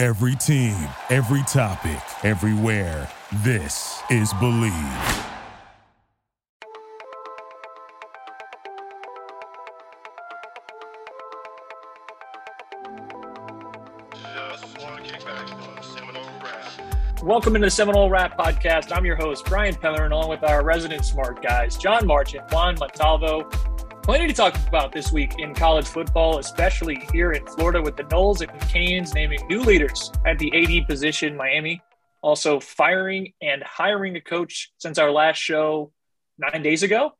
Every team, every topic, everywhere. This is Believe. Welcome into the Seminole Rap Podcast. I'm your host, Brian Pellerin, along with our resident smart guys, John Marchant, Juan Montalvo. Plenty to talk about this week in college football, especially here in Florida with the Noles and Canes naming new leaders at the AD position, Miami. Also firing and hiring a coach since our last show nine days ago.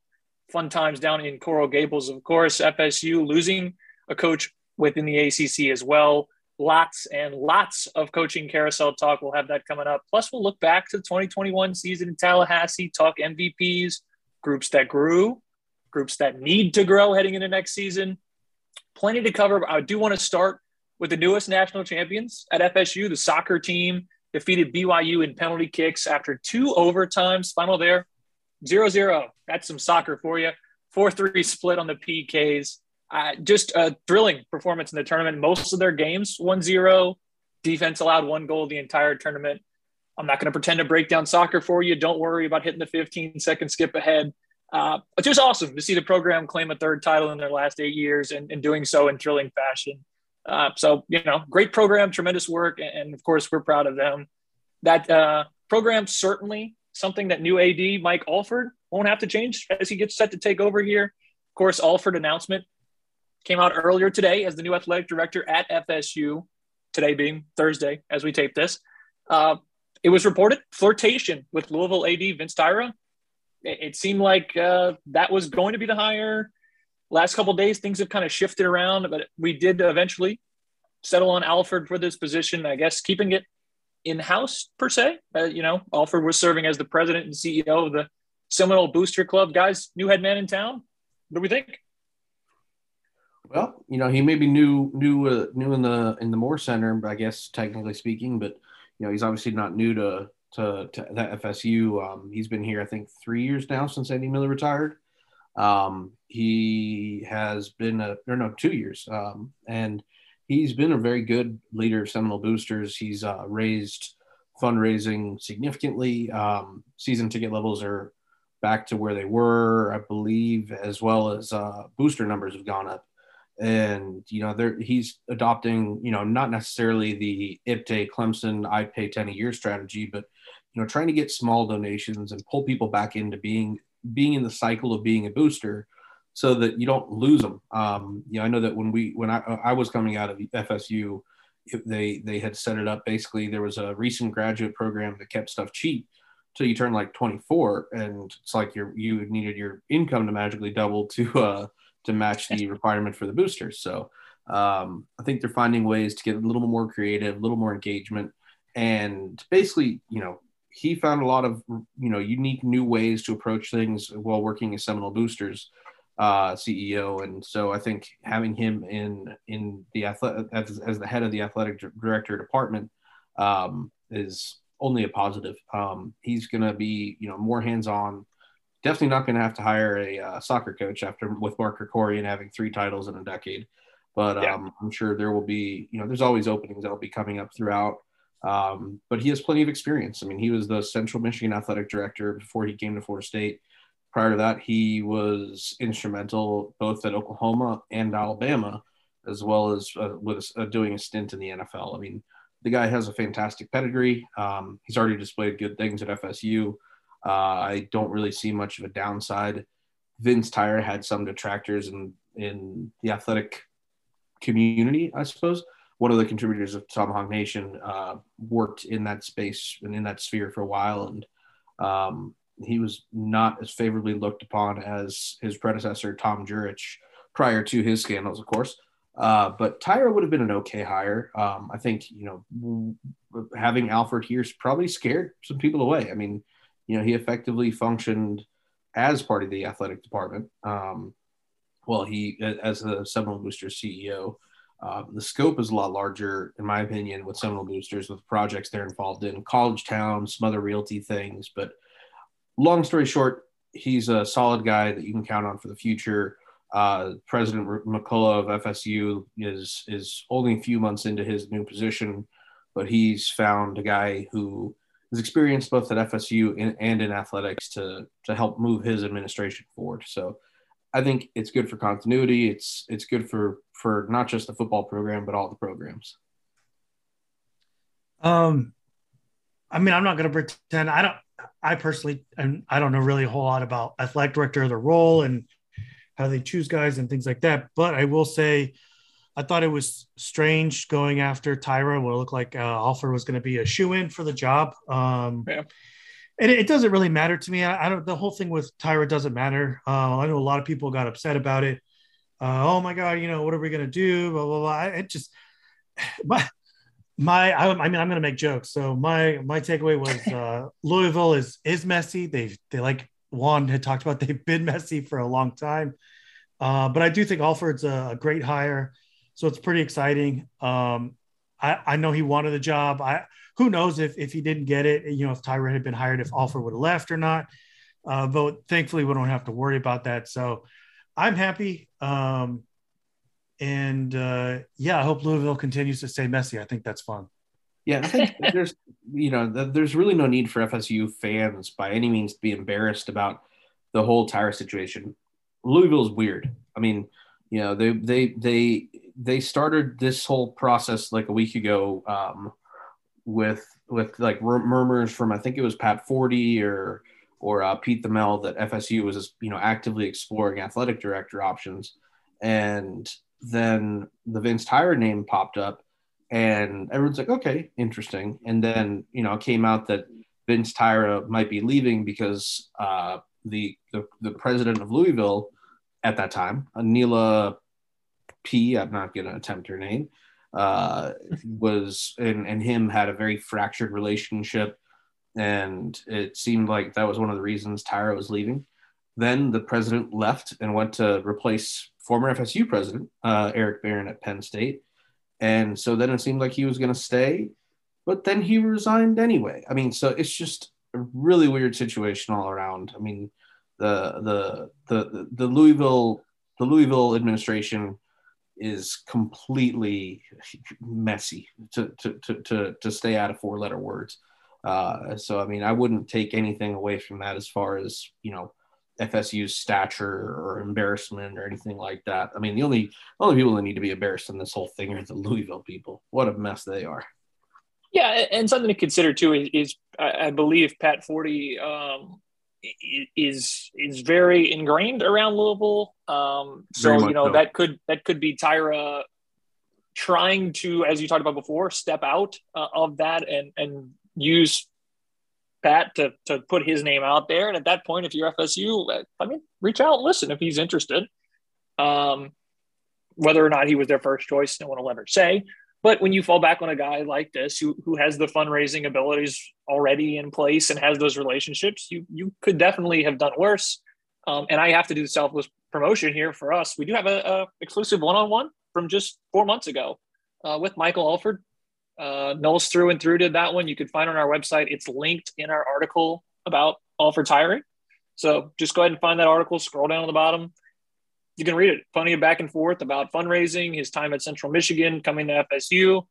Fun times down in Coral Gables, of course. FSU losing a coach within the ACC as well lots and lots of coaching carousel talk. We'll have that coming up. Plus, we'll look back to the 2021 season in Tallahassee, talk MVPs, groups that grew, groups that need to grow heading into next season. Plenty to cover. I do want to start with the newest national champions at FSU. The soccer team defeated BYU in penalty kicks after two overtimes. Final there, 0 0. That's some soccer for you. 4 3 split on the PKs uh, just a thrilling performance in the tournament. Most of their games 1 0. Defense allowed one goal the entire tournament. I'm not going to pretend to break down soccer for you. Don't worry about hitting the 15 second skip ahead. Uh, it's just awesome to see the program claim a third title in their last eight years and, and doing so in thrilling fashion. Uh, so, you know, great program, tremendous work. And, and of course, we're proud of them. That uh, program certainly something that new AD Mike Alford won't have to change as he gets set to take over here. Of course, Alford announcement came out earlier today as the new athletic director at FSU, today being Thursday as we tape this. Uh, it was reported flirtation with Louisville AD Vince Tyra. It, seemed like uh, that was going to be the hire. Last couple days, things have kind of shifted around, but we did eventually settle on Alford for this position. I guess keeping it in house per se. Uh, you know, Alford was serving as the president and CEO of the Seminole Booster Club. Guys, new head man in town. What do we think? Well, you know, he may be new, new, uh, new in the in the Moore Center, I guess technically speaking, but you know, he's obviously not new to to, to that FSU. Um, he's been here, I think, three years now since Andy Miller retired. Um, he has been, a, or no, two years, um, and he's been a very good leader of Seminole Boosters. He's uh, raised fundraising significantly. Um, season ticket levels are back to where they were, I believe, as well as uh, booster numbers have gone up and you know there he's adopting you know not necessarily the IPTAY Clemson I pay 10 a year strategy but you know trying to get small donations and pull people back into being being in the cycle of being a booster so that you don't lose them um, you know I know that when we when I, I was coming out of FSU they they had set it up basically there was a recent graduate program that kept stuff cheap till you turn like 24 and it's like you you needed your income to magically double to uh to match the requirement for the boosters. So um, I think they're finding ways to get a little more creative, a little more engagement, and basically, you know, he found a lot of you know unique new ways to approach things while working as Seminole Boosters uh, CEO, and so I think having him in in the athletic as, as the head of the athletic director department um, is only a positive. Um, he's going to be you know more hands on definitely not going to have to hire a uh, soccer coach after with Mark Corey and having three titles in a decade. But yeah. um, I'm sure there will be, you know, there's always openings that'll be coming up throughout. Um, but he has plenty of experience. I mean, he was the Central Michigan athletic director before he came to Florida State. Prior to that, he was instrumental both at Oklahoma and Alabama, as well as uh, with uh, doing a stint in the NFL. I mean, the guy has a fantastic pedigree. Um, he's already displayed good things at FSU. Uh, I don't really see much of a downside. Vince Tyra had some detractors in in the athletic community, I suppose. One of the contributors of Tomahawk Nation uh, worked in that space and in that sphere for a while, and um, he was not as favorably looked upon as his predecessor Tom Jurich prior to his scandals, of course. Uh, but Tyra would have been an okay hire. Um, I think you know having Alford here probably scared some people away. I mean, you know, he effectively functioned as part of the athletic department. Um, well, he as the Seminole Boosters CEO. Um, the scope is a lot larger, in my opinion, with Seminole Boosters, with projects they're involved in, college town, some other realty things. But long story short, he's a solid guy that you can count on for the future. Uh, President McCullough of FSU is is only a few months into his new position, but he's found a guy who is experienced both at FSU and, and in athletics to to help move his administration forward. So I think it's good for continuity. It's it's good for for not just the football program but all the programs. Um, I mean, I'm not going to pretend I don't. I personally, and I don't know really a whole lot about athletic director, the role, and how they choose guys and things like that. But I will say, I thought it was strange going after Tyra. What it looked like uh, Alford was going to be a shoe in for the job. Um, yeah. And it, doesn't really matter to me. I, I, don't. The whole thing with Tyra doesn't matter. Uh, I know a lot of people got upset about it. Uh, oh my god, you know what are we going to do? Blah blah blah. It just my my. I, I mean, I'm going to make jokes. So my my takeaway was uh, Louisville is is messy. They they like Juan had talked about. They've been messy for a long time. Uh, but I do think Alford's a, a, great hire, so it's pretty exciting. Um, I, I, know he wanted the job. I who knows if if he didn't get it, you know, if Tyra had been hired, if Alford would have left or not. Uh, but thankfully, we don't have to worry about that. So I'm happy. Um, and uh, yeah, I hope Louisville continues to stay messy. I think that's fun. Yeah, I think there's you know there's really no need for FSU fans by any means to be embarrassed about the whole Tyra situation. Louisville is weird. I mean, you know, they they they they started this whole process like a week ago um, with with like murmurs from I think it was Pat Forde or or uh, Pete Thamel that FSU was you know actively exploring athletic director options, and then the Vince Tyra name popped up, and everyone's like, okay, interesting. And then you know it came out that Vince Tyra might be leaving because uh, the, the, the president of Louisville at that time, Anila P. I'm not going to attempt her name. Uh, was and and him had a very fractured relationship, and it seemed like that was one of the reasons Tyra was leaving. Then the president left and went to replace former FSU president uh, Eric Barron at Penn State, and so then it seemed like he was going to stay, but then he resigned anyway. I mean, so it's just a really weird situation all around. I mean, the the the the Louisville the Louisville administration is completely messy to to to to, to stay out of four letter words. Uh, so I mean, I wouldn't take anything away from that as far as you know FSU's stature or embarrassment or anything like that. I mean, the only only people that need to be embarrassed in this whole thing are the Louisville people. What a mess they are. Yeah, and something to consider too is, is I believe Pat Forde um, is is very ingrained around Louisville. Um, so you know so. that could that could be Tyra trying to, as you talked about before, step out uh, of that and and use Pat to to put his name out there. And at that point, if you're FSU, I mean, reach out and listen if he's interested. Um, whether or not he was their first choice, no one will ever say. But when you fall back on a guy like this who who has the fundraising abilities already in place and has those relationships, you you could definitely have done worse. Um, and I have to do selfless promotion here for us. We do have a, a exclusive one on one from just four months ago uh, with Michael Alford. Uh, Knowles through and through did that one. You can find on our website. It's linked in our article about Alford hiring. So just go ahead and find that article. Scroll down to the bottom you can read it. Plenty of back and forth about fundraising, his time at Central Michigan, coming to FSU.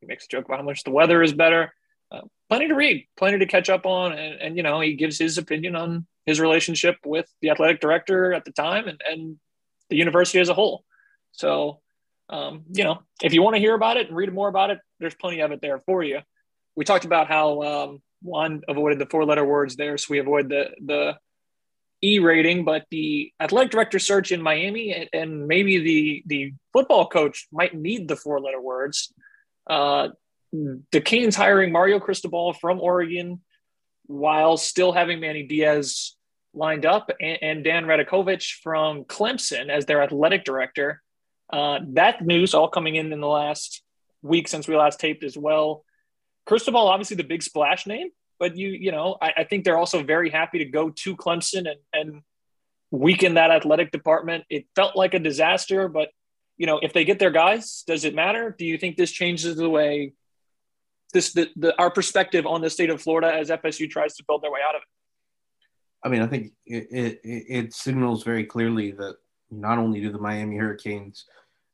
He makes a joke about how much the weather is better. Uh, plenty to read, plenty to catch up on, and, and, you know he gives his opinion on his relationship with the athletic director at the time and, and the university as a whole. So, um, you know, if you want to hear about it and read more about it, there's plenty of it there for you. We talked about how um, Juan avoided the four-letter words there, so we avoid the the E rating, but the athletic director search in Miami and maybe the the football coach might need the four letter words. Uh, the Canes hiring Mario Cristobal from Oregon while still having Manny Diaz lined up and, and Dan Radakovich from Clemson as their athletic director. Uh, that news all coming in in the last week since we last taped as well. Cristobal, obviously the big splash name, but you you know I, I think they're also very happy to go to Clemson and and weaken that athletic department. It felt like a disaster, but you know if they get their guys, does it matter? Do you think this changes the way this the, the our perspective on the state of Florida as FSU tries to build their way out of it? I mean, I think it, it, it signals very clearly that not only do the Miami Hurricanes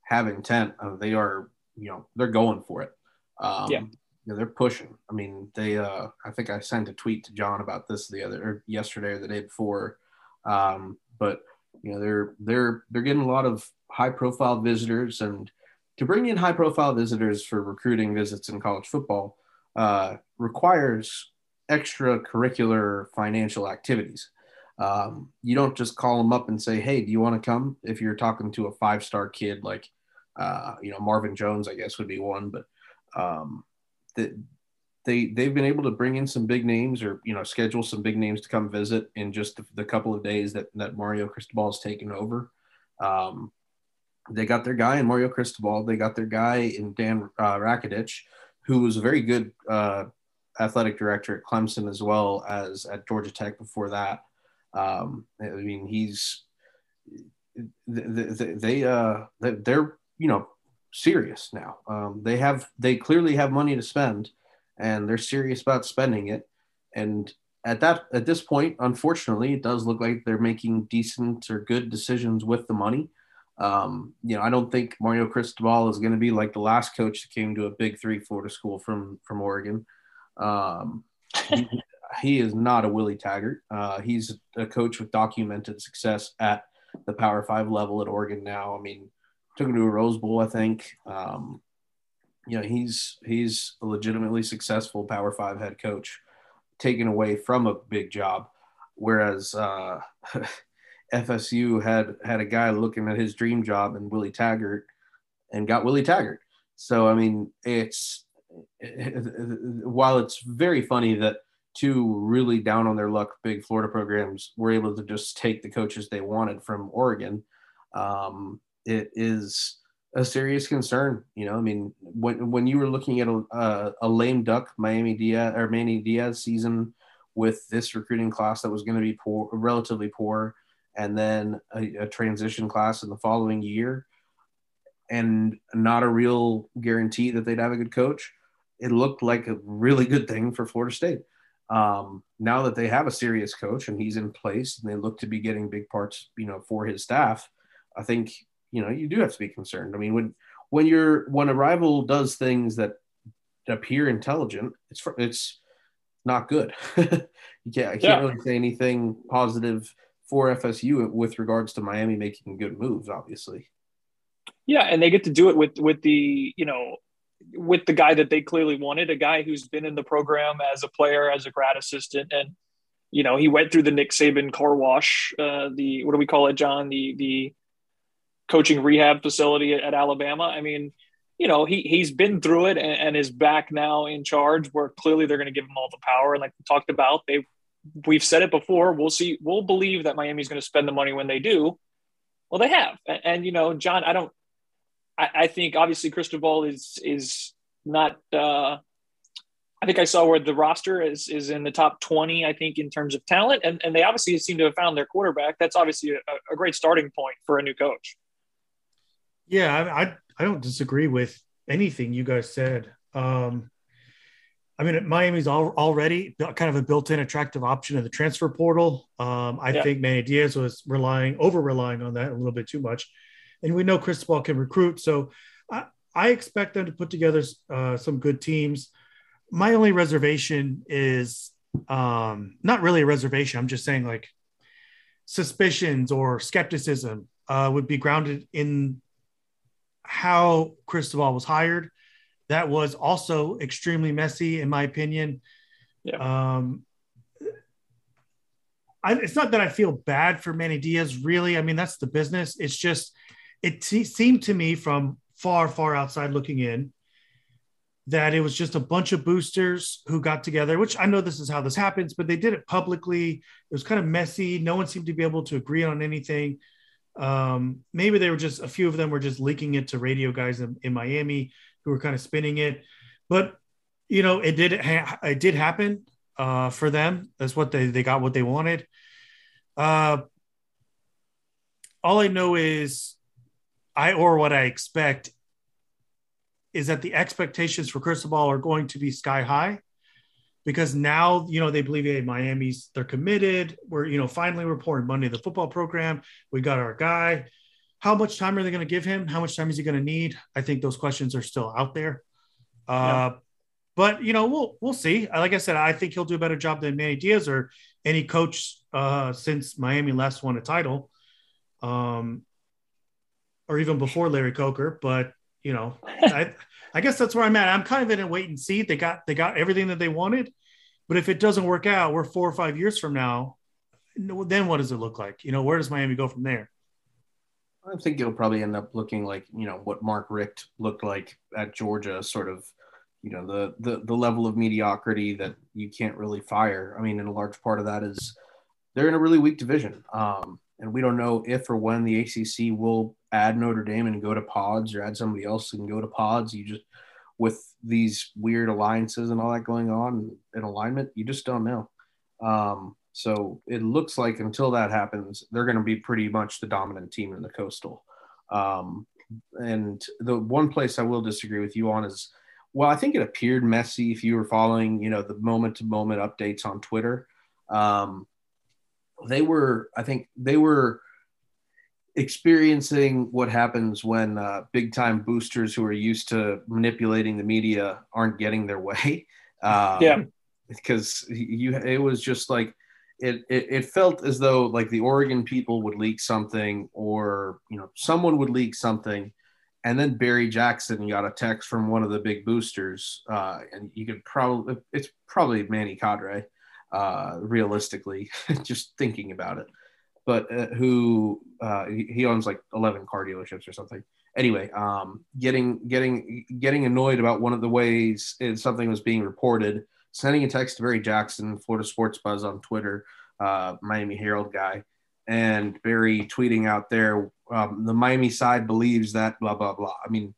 have intent, uh, they are, you know, they're going for it. Um, yeah. Know, they're pushing. I mean, they, uh, I think I sent a tweet to John about this the other, or yesterday or the day before. Um, but, you know, they're, they're, they're getting a lot of high profile visitors and to bring in high profile visitors for recruiting visits in college football uh, requires extracurricular financial activities. Um, you don't just call them up and say, "Hey, do you want to come?" If you're talking to a five star kid like, uh, you know, Marvin Jones, I guess would be one, but um, the, they they've been able to bring in some big names or you know schedule some big names to come visit in just the, the couple of days that that Mario Cristobal has taken over. Um, they got their guy in Mario Cristobal. They got their guy in Dan uh, Radakovich, who was a very good uh, athletic director at Clemson as well as at Georgia Tech before that. Um, I mean, he's they, they uh they're you know serious now. Um, they have they clearly have money to spend, and they're serious about spending it. And at that at this point, unfortunately, it does look like they're making decent or good decisions with the money. Um, you know, I don't think Mario Cristobal is going to be like the last coach that came to a Big Three Florida school from from Oregon. Um, he, he, is not a Willie Taggart. Uh, he's a coach with documented success at the Power Five level at Oregon now. I mean, took him to a Rose Bowl, I think. Um, you know, he's he's a legitimately successful Power Five head coach, taken away from a big job, whereas uh, FSU had had a guy looking at his dream job and Willie Taggart, and got Willie Taggart. So I mean, it's while it's very funny that two really down on their luck big Florida programs were able to just take the coaches they wanted from Oregon, um, it is a serious concern. You know, I mean, when when you were looking at a, a, lame duck Miami Diaz or Manny Diaz season with this recruiting class that was going to be poor, relatively poor, and then a, a transition class in the following year, and not a real guarantee that they'd have a good coach it looked like a really good thing for Florida State. Um, now that they have a serious coach and he's in place and they look to be getting big parts, you know, for his staff, I think, you know, you do have to be concerned. I mean, when, when you're, when a rival does things that appear intelligent, it's, it's not good. you can't, I can't yeah. really say anything positive for FSU with regards to Miami making good moves, obviously. Yeah. And they get to do it with, with the, you know, with the guy that they clearly wanted, a guy who's been in the program as a player, as a grad assistant, and you know he went through the Nick Saban car wash, uh, the what do we call it, John? The the coaching rehab facility at, at Alabama. I mean, you know he he's been through it and, and is back now in charge. Where clearly they're going to give him all the power, and like we talked about, they we've said it before. We'll see. We'll believe that Miami's going to spend the money when they do. Well, they have, and, and you know, John, I don't I, I think obviously Cristobal is is not. Uh, I think I saw where the roster is is in the top twenty. I think in terms of talent, and and they obviously seem to have found their quarterback. That's obviously a, a great starting point for a new coach. Yeah, I, I, I don't disagree with anything you guys said. Um, I mean, Miami's all, already kind of a built-in attractive option in the transfer portal. Um, I yeah. think Manny Diaz was relying over relying on that a little bit too much and we know Cristobal can recruit. So I, I expect them to put together uh, some good teams. My only reservation is um, not really a reservation. I'm just saying like suspicions or skepticism uh, would be grounded in how Cristobal was hired. That was also extremely messy, in my opinion. Yeah. Um, I, it's not that I feel bad for Manny Diaz, really. I mean, that's the business. It's just it t- seemed to me from far, far outside looking in that it was just a bunch of boosters who got together, which I know this is how this happens, but they did it publicly. It was kind of messy. No one seemed to be able to agree on anything. Um, maybe they were just a few of them were just leaking it to radio guys in, in Miami who were kind of spinning it, but you know it did ha- it did happen uh, for them. That's what they they got what they wanted. Uh, all I know is I or what I expect is that the expectations for Cristobal are going to be sky high because now you know they believe hey Miami's they're committed. We're you know finally we're pouring money in the football program. We got our guy. How much time are they going to give him? How much time is he going to need? I think those questions are still out there. Uh, But you know we'll we'll see. Like I said, I think he'll do a better job than Manny Diaz or any coach uh, since Miami last won a title, um, or even before Larry Coker. But you know, I, I guess that's where I'm at. I'm kind of in a wait and see. They got they got everything that they wanted, but if it doesn't work out, we're four or five years from now. Then what does it look like? You know, where does Miami go from there? I think it'll probably end up looking like you know what Mark Richt looked like at Georgia, sort of, you know, the the the level of mediocrity that you can't really fire. I mean, and a large part of that is they're in a really weak division, um, and we don't know if or when the ACC will add Notre Dame and go to pods or add somebody else and go to pods. You just with these weird alliances and all that going on in alignment, you just don't know. Um, so it looks like until that happens, they're going to be pretty much the dominant team in the coastal. Um, and the one place I will disagree with you on is, well, I think it appeared messy if you were following, you know, the moment to moment updates on Twitter. Um, they were, I think they were experiencing what happens when uh, big time boosters who are used to manipulating the media aren't getting their way. Uh, yeah. Because you, it was just like, it, it, it felt as though like the Oregon people would leak something or, you know, someone would leak something. And then Barry Jackson got a text from one of the big boosters. Uh, and you could probably, it's probably Manny Kadre uh, realistically, just thinking about it but uh, who uh, he owns like 11 car dealerships or something. Anyway, um, getting getting getting annoyed about one of the ways something was being reported, sending a text to Barry Jackson, Florida Sports Buzz on Twitter, uh, Miami Herald guy, and Barry tweeting out there, um, the Miami side believes that blah blah blah. I mean,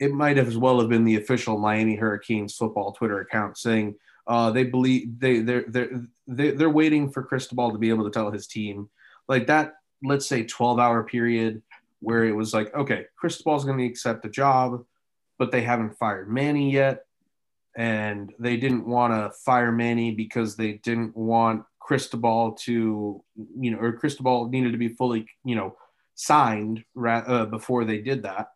it might have as well have been the official Miami Hurricanes football Twitter account saying uh, they believe they they're they're they're waiting for Cristobal to be able to tell his team like that, let's say 12 hour period where it was like, okay, Cristobal's going to accept the job, but they haven't fired Manny yet. And they didn't want to fire Manny because they didn't want Cristobal to, you know, or Cristobal needed to be fully, you know, signed uh, before they did that.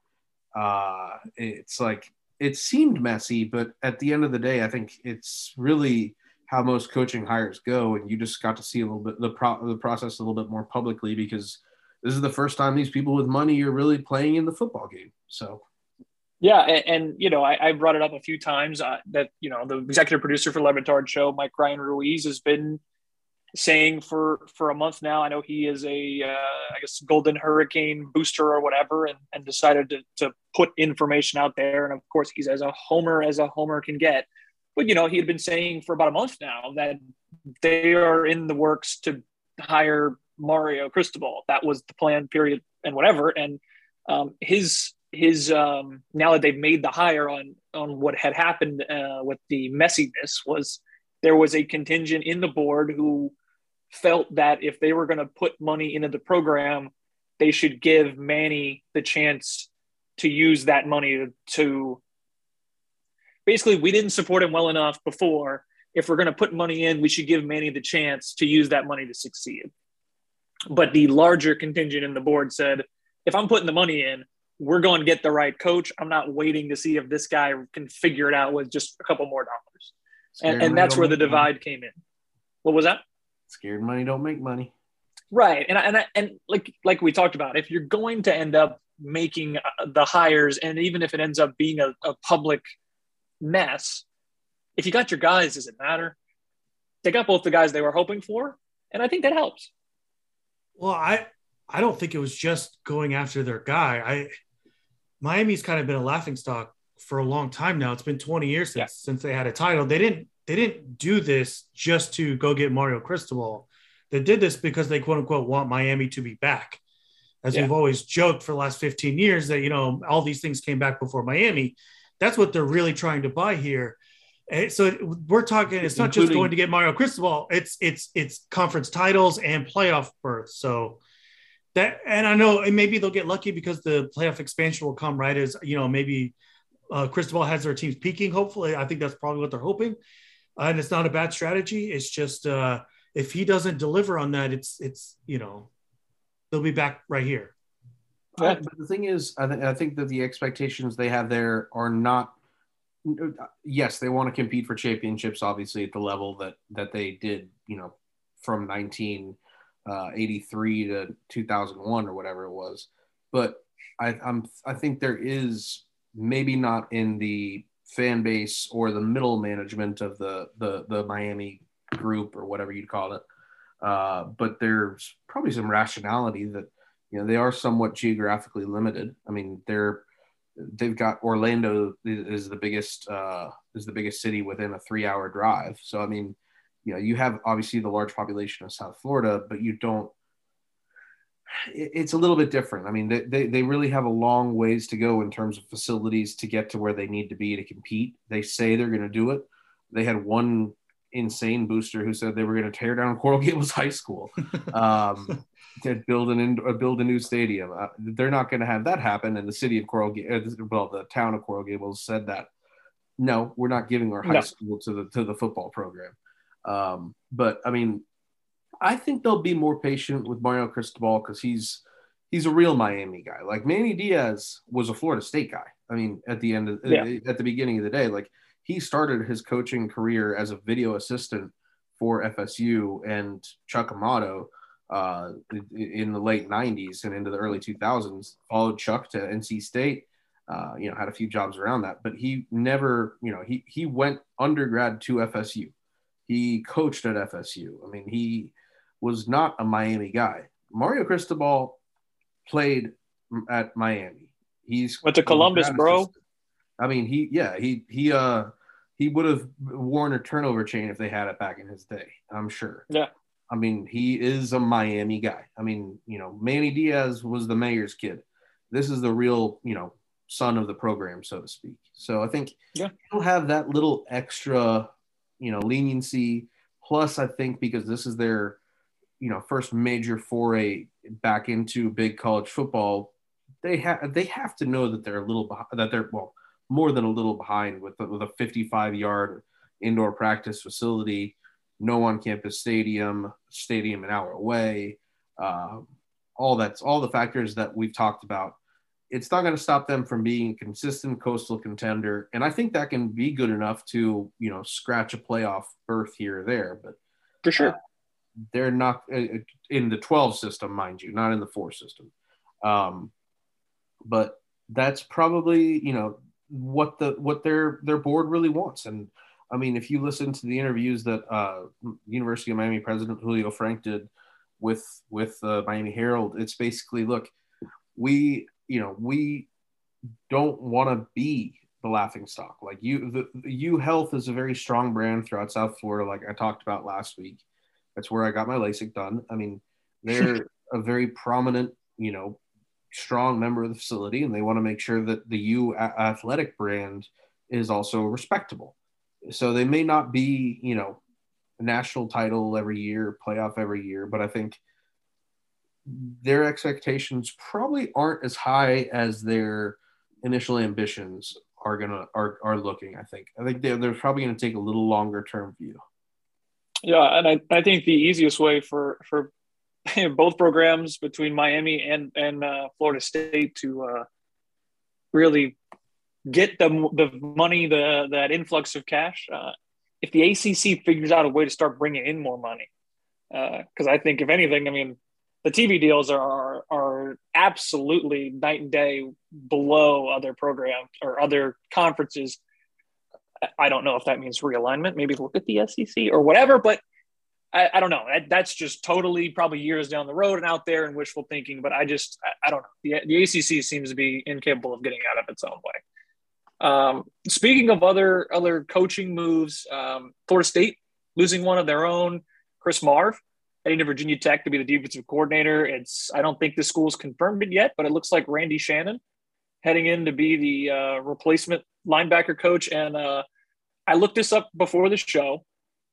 Uh, it's like, it seemed messy, but at the end of the day, I think it's really how most coaching hires go, and you just got to see a little bit the pro- the process a little bit more publicly because this is the first time these people with money are really playing in the football game. So. Yeah, and, and you know, I, I, brought it up a few times uh, that you know the executive producer for Le Batard Show, Mike Ryan Ruiz, has been saying for for a month now. I know he is a uh, I guess Golden Hurricane booster or whatever, and, and decided to to put information out there. And of course, he's as a homer as a homer can get. But you know, he had been saying for about a month now that they are in the works to hire Mario Cristobal. That was the plan, period, and whatever. And um, his his um, now that they've made the hire on on what had happened uh, with the messiness was there was a contingent in the board who felt that if they were going to put money into the program, they should give Manny the chance to use that money to, to basically we didn't support him well enough before. If we're going to put money in, we should give Manny the chance to use that money to succeed. But the larger contingent in the board said, if I'm putting the money in, we're going to get the right coach. I'm not waiting to see if this guy can figure it out with just a couple more dollars. And, and, that's where the divide money. came in. What was that? Scared money don't make money. Right. And and and like like we talked about, if you're going to end up making uh, the hires, and even if it ends up being a, a public mess. If you got your guys, does it matter? They got both the guys they were hoping for, and I think that helps. Well, I I don't think it was just going after their guy. I Miami's kind of been a laughing stock for a long time now. It's been 20 years since yeah. since they had a title. They didn't they didn't do this just to go get Mario Cristobal. They did this because they quote unquote want Miami to be back. as Yeah. we've always joked for the last 15 years that you know all these things came back before Miami. That's what they're really trying to buy here. And so we're talking. It's not just going to get Mario Cristobal. It's it's it's conference titles and playoff berths. So that and I know and maybe they'll get lucky because the playoff expansion will come right as you know maybe uh, Cristobal has their teams peaking. Hopefully, I think that's probably what they're hoping, and it's not a bad strategy. It's just uh, if he doesn't deliver on that, it's it's you know they'll be back right here. But the thing is, I, th- I think that the expectations they have there are not. Yes, they want to compete for championships, obviously at the level that that they did, you know, from 1983 to 2001 or whatever it was. But I, I'm I think there is maybe not in the fan base or the middle management of the the the Miami group or whatever you'd call it. Uh, but there's probably some rationality that you know they are somewhat geographically limited. I mean, they're they've got Orlando is the biggest uh, is the biggest city within a three hour drive. So I mean, you know, you have obviously the large population of South Florida, but you don't. It's a little bit different. I mean, they, they, they really have a long ways to go in terms of facilities to get to where they need to be to compete. They say they're going to do it. They had one insane booster who said they were going to tear down Coral Gables High School um, to build an in, uh, build a new stadium. Uh, they're not going to have that happen. And the city of Coral Gables, well, the town of Coral Gables said that no, we're not giving our high No. school to the to the football program. Um, but I mean, I think they'll be more patient with Mario Cristobal because he's he's a real Miami guy. Like Manny Diaz was a Florida State guy. I mean, at the end of Yeah. at the beginning of the day, like he started his coaching career as a video assistant for FSU and Chuck Amato uh, in the late 90s and into the early 2000s. Followed Chuck to NC State. Uh, you know, had a few jobs around that, but he never, you know, he he went undergrad to FSU. He coached at FSU. I mean, he was not a Miami guy. Mario Cristobal played at Miami. He's Went to Columbus, bro. assistant. I mean, he yeah, he he uh he would have worn a turnover chain if they had it back in his day. I'm sure. Yeah. I mean, he is a Miami guy. I mean, you know, Manny Diaz was the mayor's kid. This is the real, you know, son of the program, so to speak. So I think Yeah. he'll have that little extra, you know, leniency. Plus, I think because this is their, you know, first major foray back into big college football, they have they have to know that they're a little behind, that they're well more than a little behind with with a 55 yard indoor practice facility, no on campus stadium, stadium an hour away, uh, all that's all the factors that we've talked about. It's not going to stop them from being a consistent coastal contender, and I think that can be good enough to you know scratch a playoff berth here or there, but For sure. they're not uh, in the 12 system, mind you, not in the four system. Um, but that's probably you know what the what their their board really wants. And I mean, if you listen to the interviews that uh, University of Miami President Julio Frenk did with with uh, Miami Herald, it's basically look, we you know we don't want to be the laughing stock. Like you, the, the U Health is a very strong brand throughout South Florida, like I talked about last week. That's where I got my LASIK done. I mean, they're a very prominent, you know, strong member of the facility, and they want to make sure that the U athletic brand is also respectable. So they may not be, you know, a national title every year, playoff every year, but I think their expectations probably aren't as high as their initial ambitions are gonna are, are looking. I think. I think they're, they're probably gonna take a little longer term view. Yeah, and I, I think the easiest way for for both programs between Miami and and uh, Florida State to uh, really get the the money, the that influx of cash, uh, if the ACC figures out a way to start bringing in more money, because I think if anything, I mean, the TV deals are are absolutely night and day below other programs or other conferences. I don't know if that means realignment. Maybe look at the SEC or whatever, but I, I don't know. That, that's just totally probably years down the road and out there and wishful thinking. But I just I, I don't know. The, the ACC seems to be incapable of getting out of its own way. Um, speaking of other other coaching moves, um, Florida State losing one of their own, Chris Marve. heading to Virginia Tech to be the defensive coordinator. It's I don't think the school's confirmed it yet, but it looks like Randy Shannon heading in to be the uh, replacement linebacker coach. And uh, I looked this up before the show,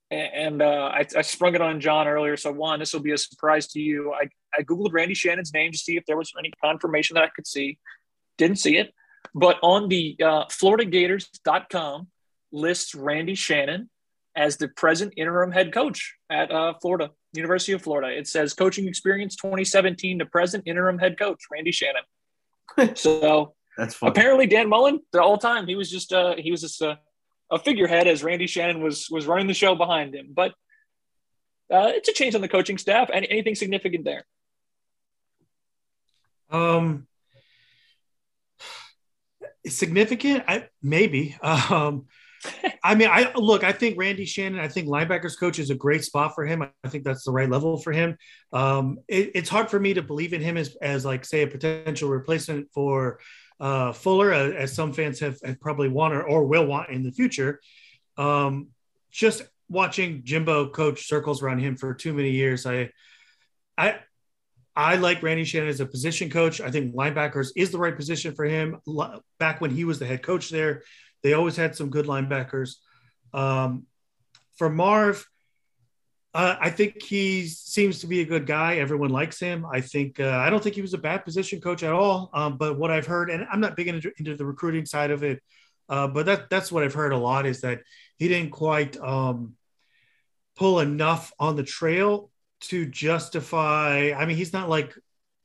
and uh, I, I, sprung it on John earlier. So Juan, this will be a surprise to you. I, I googled Randy Shannon's name to see if there was any confirmation that I could see. Didn't see it, but on the uh, FloridaGators.com lists Randy Shannon as the present interim head coach at uh, Florida, University of Florida. It says coaching experience 2017 to present interim head coach, Randy Shannon. so that's funny. apparently Dan Mullen, the whole time he was just uh, he was just a, a figurehead as Randy Shannon was was running the show behind him. But uh, it's a change on the coaching staff. Any, anything significant there? Um, significant, I maybe. Um, I mean, I look. I think Randy Shannon. I think linebackers coach is a great spot for him. I think that's the right level for him. Um, it, it's hard for me to believe in him as, as like say a potential replacement for uh, Fuller, uh, as some fans have, have probably want or, or, will want in the future. Um, just watching Jimbo coach circles around him for too many years, I, I, I like Randy Shannon as a position coach. I think linebackers is the right position for him. Back when he was the head coach there, they always had some good linebackers. Um, for Marve, uh, I think he seems to be a good guy. Everyone likes him. I think uh, I don't think he was a bad position coach at all. Um, but what I've heard, and I'm not big into, into the recruiting side of it, uh, but that that's what I've heard a lot is that he didn't quite um, pull enough on the trail to justify. I mean, he's not like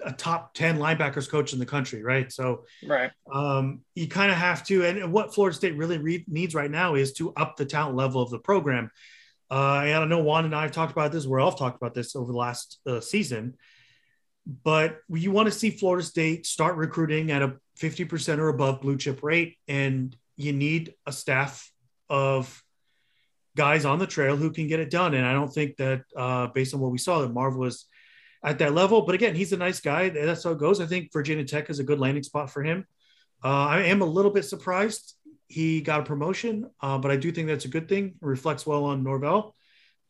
a top 10 linebackers coach in the country, right? So, right. Um, you kind of have to, and what Florida State really re- needs right now is to up the talent level of the program. Uh, and I know Juan and I have talked about this. We're all talked about this over the last uh, season, but you want to see Florida State start recruiting at a 50% or above blue chip rate, and you need a staff of guys on the trail who can get it done. And I don't think that, uh, based on what we saw, that Marve was at that level. But again, he's a nice guy. That's how it goes. I think Virginia Tech is a good landing spot for him. Uh, I am a little bit surprised he got a promotion, uh, but I do think that's a good thing. It reflects well on Norvell.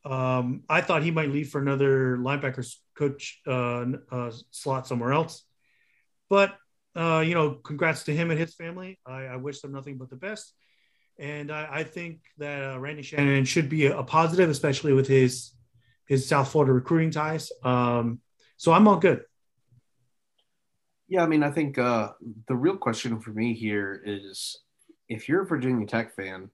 Um, I thought he might leave for another linebackers coach uh, uh, slot somewhere else. But, uh, you know, congrats to him and his family. I, I wish them nothing but the best. And I, I think that uh, Randy Shannon should be a, a positive, especially with his his South Florida recruiting ties. Um, so I'm all good. Yeah, I mean, I think uh, the real question for me here is if you're a Virginia Tech fan,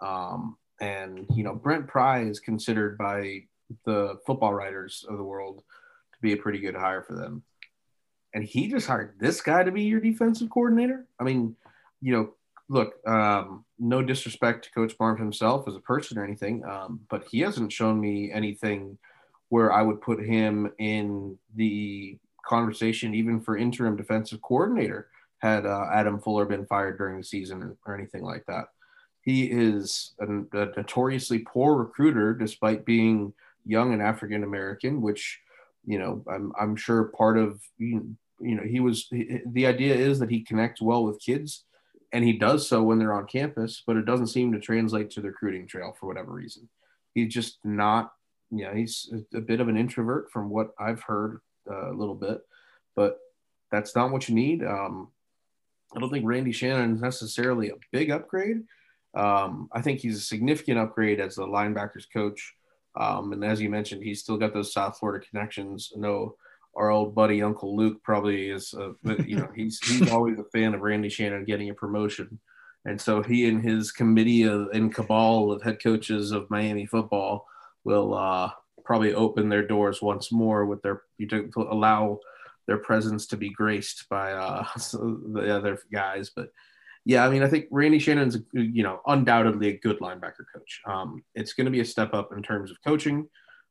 um, and you know Brent Pry is considered by the football writers of the world to be a pretty good hire for them, and he just hired this guy to be your defensive coordinator. I mean, you know, look, um, no disrespect to Coach Marve himself as a person or anything, um, but he hasn't shown me anything where I would put him in the conversation, even for interim defensive coordinator, had uh, Adam Fuller been fired during the season or anything like that. He is a, a notoriously poor recruiter, despite being young and African American, which, you know, I'm, I'm sure part of, you know, he was, he, the idea is that he connects well with kids and he does so when they're on campus, but it doesn't seem to translate to the recruiting trail for whatever reason. He's just not yeah, he's a bit of an introvert from what I've heard uh, a little bit, but that's not what you need. Um, I don't think Randy Shannon is necessarily a big upgrade. Um, I think he's a significant upgrade as the linebackers coach. Um, and as you mentioned, he's still got those South Florida connections. I know our old buddy Uncle Luke probably is, uh, you know, he's he's always a fan of Randy Shannon getting a promotion, and so he and his committee of, and cabal of head coaches of Miami football will uh, probably open their doors once more with their to, to allow their presence to be graced by uh, the other guys. But yeah, I mean, I think Randy Shannon's you know undoubtedly a good linebacker coach. Um, it's going to be a step up in terms of coaching,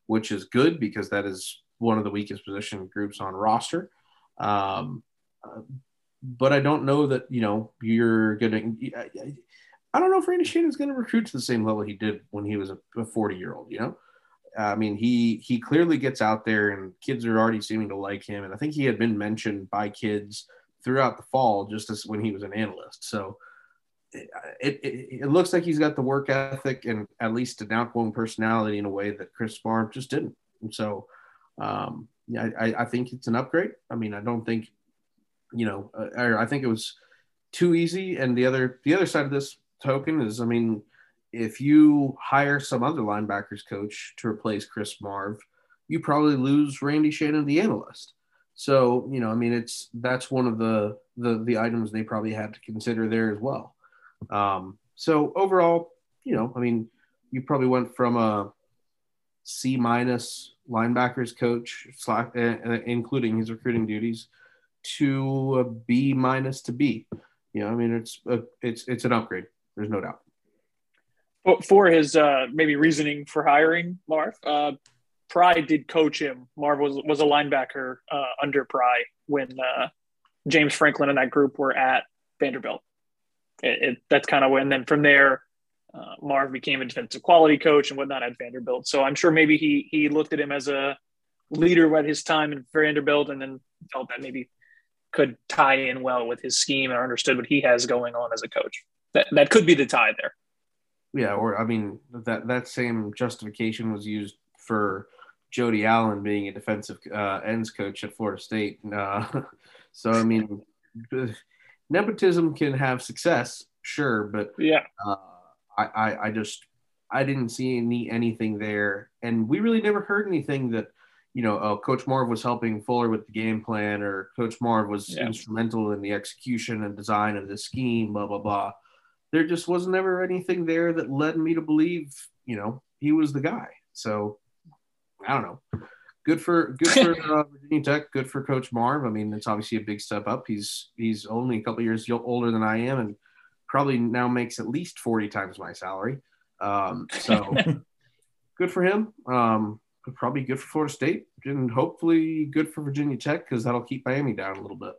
which is good because that is one of the weakest position groups on roster. Um, uh, but I don't know that you know you're going to. I don't know if Randy Shannon's going to recruit to the same level he did when he was a 40 year old. You know, I mean, he he clearly gets out there, and kids are already seeming to like him. And I think he had been mentioned by kids throughout the fall, just as when he was an analyst. So it, it, it looks like he's got the work ethic and at least an outgoing personality in a way that Chris Marve just didn't. And so Um, yeah, I, I think it's an upgrade. I mean, I don't think, you know, uh, I think it was too easy. And the other the other side of this token is, I mean, if you hire some other linebackers coach to replace Chris Marve, you probably lose Randy Shannon, the analyst. So, you know, I mean, it's that's one of the the the items they probably had to consider there as well. Um, so overall, you know, I mean, you probably went from a C minus linebackers coach, slash, uh, including his recruiting duties, to a B minus to B. You know, I mean, it's a, it's it's an upgrade. There's no doubt. For his uh, maybe reasoning for hiring Marve, uh, Pry did coach him. Marve was was a linebacker uh, under Pry when uh, James Franklin and that group were at Vanderbilt. It, it, that's kind of when. Then from there, uh, Marve became a defensive quality coach and whatnot at Vanderbilt. So I'm sure maybe he he looked at him as a leader at his time in Vanderbilt, and then felt that maybe could tie in well with his scheme and understood what he has going on as a coach. That that could be the tie there. Yeah, or I mean that that same justification was used for Jody Allen being a defensive uh, ends coach at Florida State. Uh, so I mean, nepotism can have success, sure, but yeah, uh, I, I, I just I didn't see any anything there, and we really never heard anything that you know, uh, Coach Marve was helping Fuller with the game plan, or Coach Marve was yeah. instrumental in the execution and design of the scheme, blah blah blah. There just was never anything there that led me to believe, you know, he was the guy. So I don't know. Good for good for uh, Virginia Tech. Good for Coach Marve. I mean, it's obviously a big step up. He's he's only a couple years older than I am, and probably now makes at least forty times my salary. Um, so good for him. Um, probably good for Florida State, and hopefully good for Virginia Tech because that'll keep Miami down a little bit.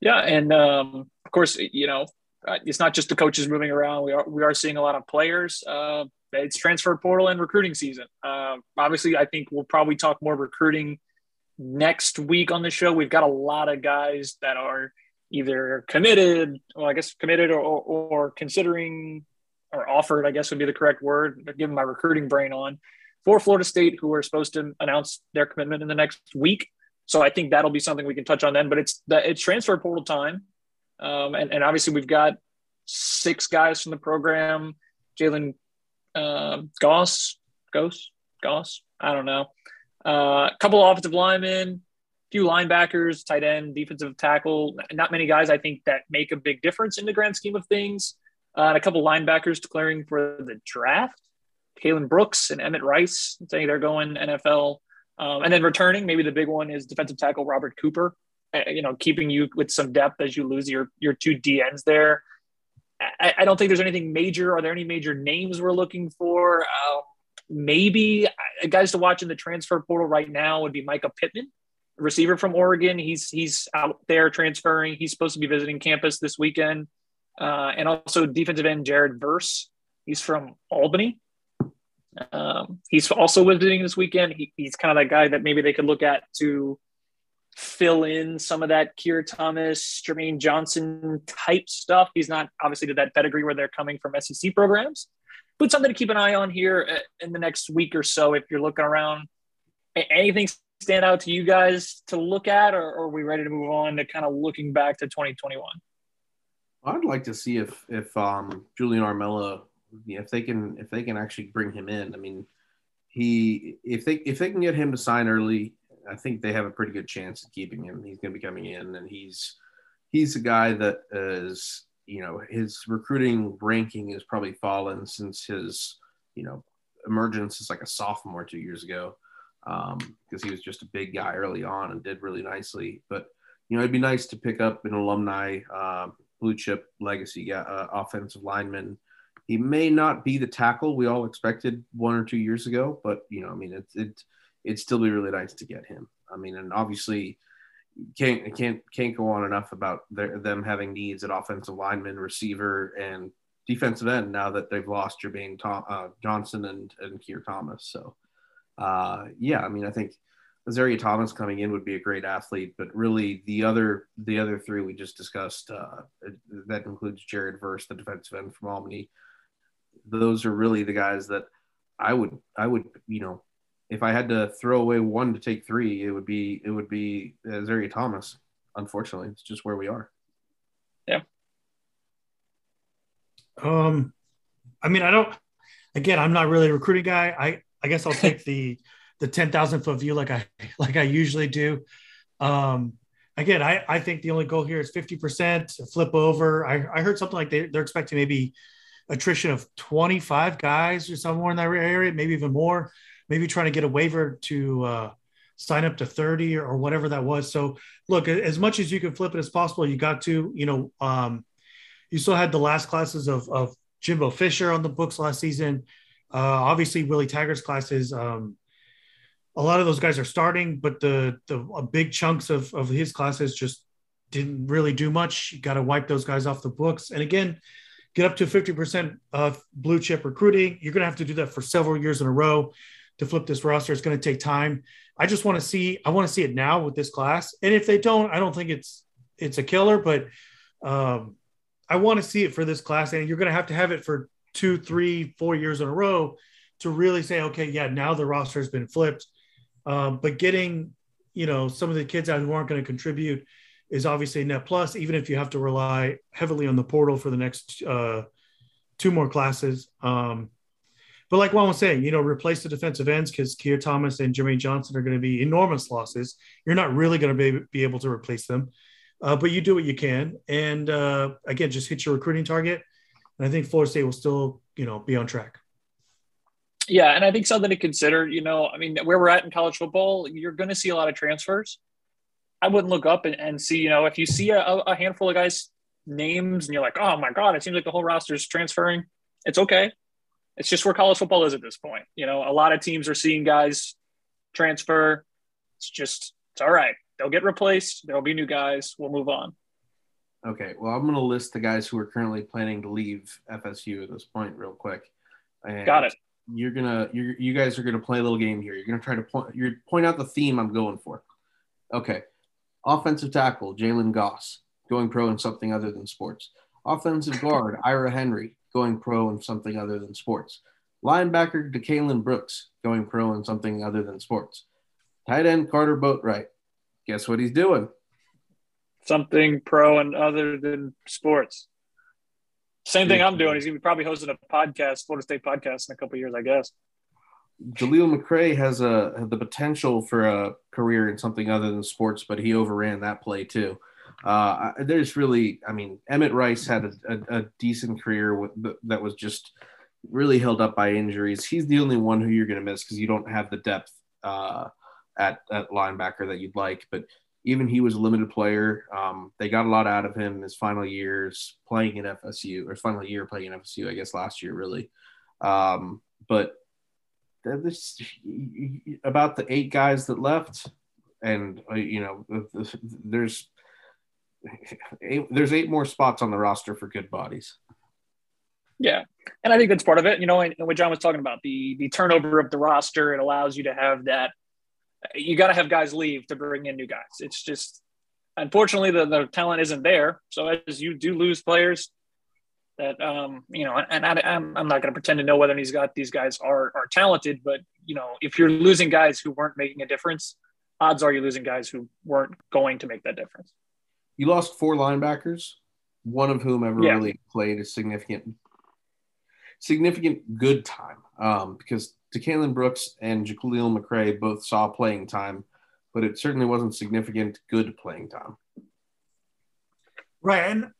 Yeah, and um, of course, you know, uh, it's not just the coaches moving around. We are we are seeing a lot of players. Uh, it's transfer portal and recruiting season. Uh, obviously, I think we'll probably talk more recruiting next week on the show. We've got a lot of guys that are either committed, well, I guess committed or, or, or considering or offered, I guess would be the correct word, given my recruiting brain on for Florida State, who are supposed to announce their commitment in the next week. So I think that'll be something we can touch on then. But it's the, it's transfer portal time, um, and, and obviously we've got six guys from the program: Jalen uh, Goss, Goss, Goss. I don't know. Uh, a couple of offensive linemen, few linebackers, tight end, defensive tackle. Not many guys I think that make a big difference in the grand scheme of things. Uh, and a couple linebackers declaring for the draft. Kalen Brooks and Emmett Rice saying they're going NFL. Um, and then returning, maybe the big one is defensive tackle Robert Cooper. Uh, you know, keeping you with some depth as you lose your your two DNs there. I, I, don't think there's anything major. Are there any major names we're looking for? Uh, maybe uh, guys to watch in the transfer portal right now would be Mycah Pittman, receiver from Oregon. He's he's out there transferring. He's supposed to be visiting campus this weekend, uh, and also defensive end Jared Verse. He's from Albany. Um, he's also visiting this weekend. He, he's kind of that guy that maybe they could look at to fill in some of that Keir Thomas, Jermaine Johnson type stuff. He's not obviously to that pedigree where they're coming from SEC programs, but something to keep an eye on here uh, in the next week or so if you're looking around. Anything stand out to you guys to look at, or, or are we ready to move on to kind of looking back to 2021? I'd like to see if if um, Julian Armella, if they can if they can actually bring him in. I mean, he if they if they can get him to sign early, I think they have a pretty good chance of keeping him. He's going to be coming in, and he's he's a guy that is you know his recruiting ranking has probably fallen since his you know emergence as like a sophomore two years ago because um, he was just a big guy early on and did really nicely. But you know it'd be nice to pick up an alumni uh, blue chip legacy uh, offensive lineman. He may not be the tackle we all expected one or two years ago, but you know I mean it's it it'd still be really nice to get him. I mean, and obviously can't can't can't go on enough about their, them having needs at offensive lineman, receiver, and defensive end now that they've lost Jermaine Tom, uh, Johnson and and Keir Thomas. So, uh, yeah, I mean, I think Azareye'h Thomas coming in would be a great athlete, but really the other the other three we just discussed uh, that includes Jared Verse, the defensive end from Albany. Those are really the guys that I would I would you know if I had to throw away one to take three, it would be it would be uh, Azareye'h Thomas. Unfortunately, it's just where we are. Yeah. Um, I mean, I don't. Again, I'm not really a recruiting guy. I I guess I'll take the the ten thousand foot view like I like I usually do. Um, again, I I think the only goal here is fifty percent flip over. I I heard something like they they're expecting maybe attrition of 25 guys or somewhere in that area, maybe even more maybe trying to get a waiver to uh, sign up to 30 or, or, whatever that was. So look, as much as you can flip it as possible, you got to, you know, um, you still had the last classes of, of Jimbo Fisher on the books last season. Uh, obviously Willie Taggart's classes, um, a lot of those guys are starting, but the, the big chunks of, of his classes just didn't really do much. You got to wipe those guys off the books. And again, get up to 50% of blue chip recruiting. You're going to have to do that for several years in a row to flip this roster. It's going to take time. I just want to see. I want to see it now with this class. And if they don't, I don't think it's it's a killer. But um, I want to see it for this class, and you're going to have to have it for two, three, four years in a row to really say, okay, yeah, now the roster has been flipped. Um, but getting you know some of the kids out who aren't going to contribute is obviously net plus, even if you have to rely heavily on the portal for the next uh, two more classes. Um, but like Juan was saying, you know, replace the defensive ends because Keir Thomas and Jermaine Johnson are going to be enormous losses. You're not really going to be, be able to replace them, uh, but you do what you can. And uh, again, just hit your recruiting target. And I think Florida State will still, you know, be on track. Yeah, and I think something to consider. You know, I mean, where we're at in college football, you're going to see a lot of transfers. I wouldn't look up and, and see, you know, if you see a, a handful of guys' names and you're like, oh my god, it seems like the whole roster is transferring. It's okay it's just where college football is at this point. You know, a lot of teams are seeing guys transfer. It's just, it's all right. They'll get replaced. There'll be new guys. We'll move on. Okay. Well, I'm going to list the guys who are currently planning to leave FSU at this point, real quick. And Got it. You're gonna, you you guys are gonna play a little game here. You're gonna try to point, you point out the theme I'm going for. Okay. Offensive tackle Jalen Goss going pro in something other than sports. Offensive guard Ira Henry going pro in something other than sports. Linebacker DeCalon Brooks going pro in something other than sports. Tight end Carter Boatwright. Guess what he's doing? Something pro and other than sports. Same thing I'm doing. He's gonna be probably hosting a podcast, Florida State podcast, in a couple years, I guess. Jaleel McRae has a the potential for a career in something other than sports, but he overran that play too. Uh, there's really, I mean, Emmett Rice had a, a, a decent career with, that was just really held up by injuries. He's the only one who you're going to miss because you don't have the depth uh, at, at linebacker that you'd like. But even he was a limited player. Um, they got a lot out of him his final years playing at FSU, or final year playing at FSU, I guess last year, really. Um, but this, about the eight guys that left, and uh, you know, there's eight, there's eight more spots on the roster for good bodies. Yeah, and I think that's part of it. You know, and, and what John was talking about the the turnover of the roster, it allows you to have that. You got to have guys leave to bring in new guys. It's just unfortunately the, the talent isn't there. So as you do lose players, that um, you know, and I, am I'm not going to pretend to know whether these got these guys are are talented, but you know, if you're losing guys who weren't making a difference, odds are you're losing guys who weren't going to make that difference you lost four linebackers, one of whom ever yeah. really played a significant, significant good time. Um, because DeCalon Brooks and Jaleel McRae both saw playing time, but it certainly wasn't significant good playing time. Right, and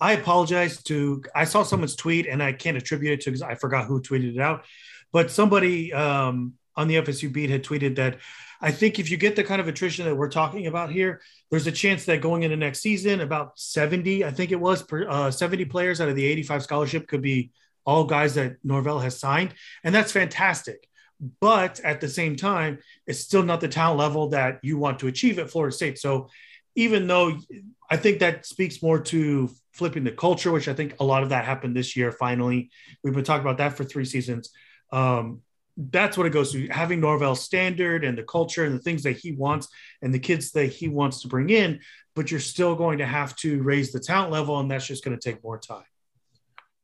I apologize to I saw someone's tweet and I can't attribute it to because I forgot who tweeted it out, but somebody um, on the FSU beat had tweeted that I think if you get the kind of attrition that we're talking about here, there's a chance that going into next season, about 70, I think it was, uh, 70 players out of the 85 scholarship could be all guys that Norvell has signed. And that's fantastic. But at the same time, it's still not the talent level that you want to achieve at Florida State. So even though I think that speaks more to flipping the culture, which I think a lot of that happened this year, finally. We've been talking about that for three seasons. Um, that's what it goes to having Norvell's standard and the culture and the things that he wants and the kids that he wants to bring in, but you're still going to have to raise the talent level, and that's just going to take more time.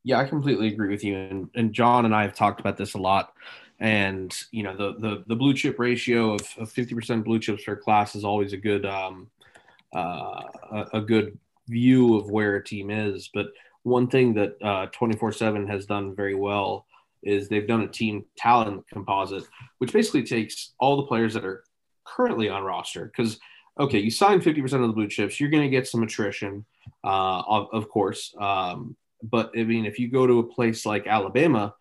Yeah, I completely agree with you. And, and John and I have talked about this a lot. and you know the the, the blue chip ratio of, of 50% blue chips per class is always a good um, uh, a, a, good view of where a team is. But one thing that 24 uh, 7 has done very well is they've done a team talent composite, which basically takes all the players that are currently on roster. Because, okay, you sign 50% of the blue chips, you're going to get some attrition, uh, of, of course. Um, but I mean, if you go to a place like Alabama,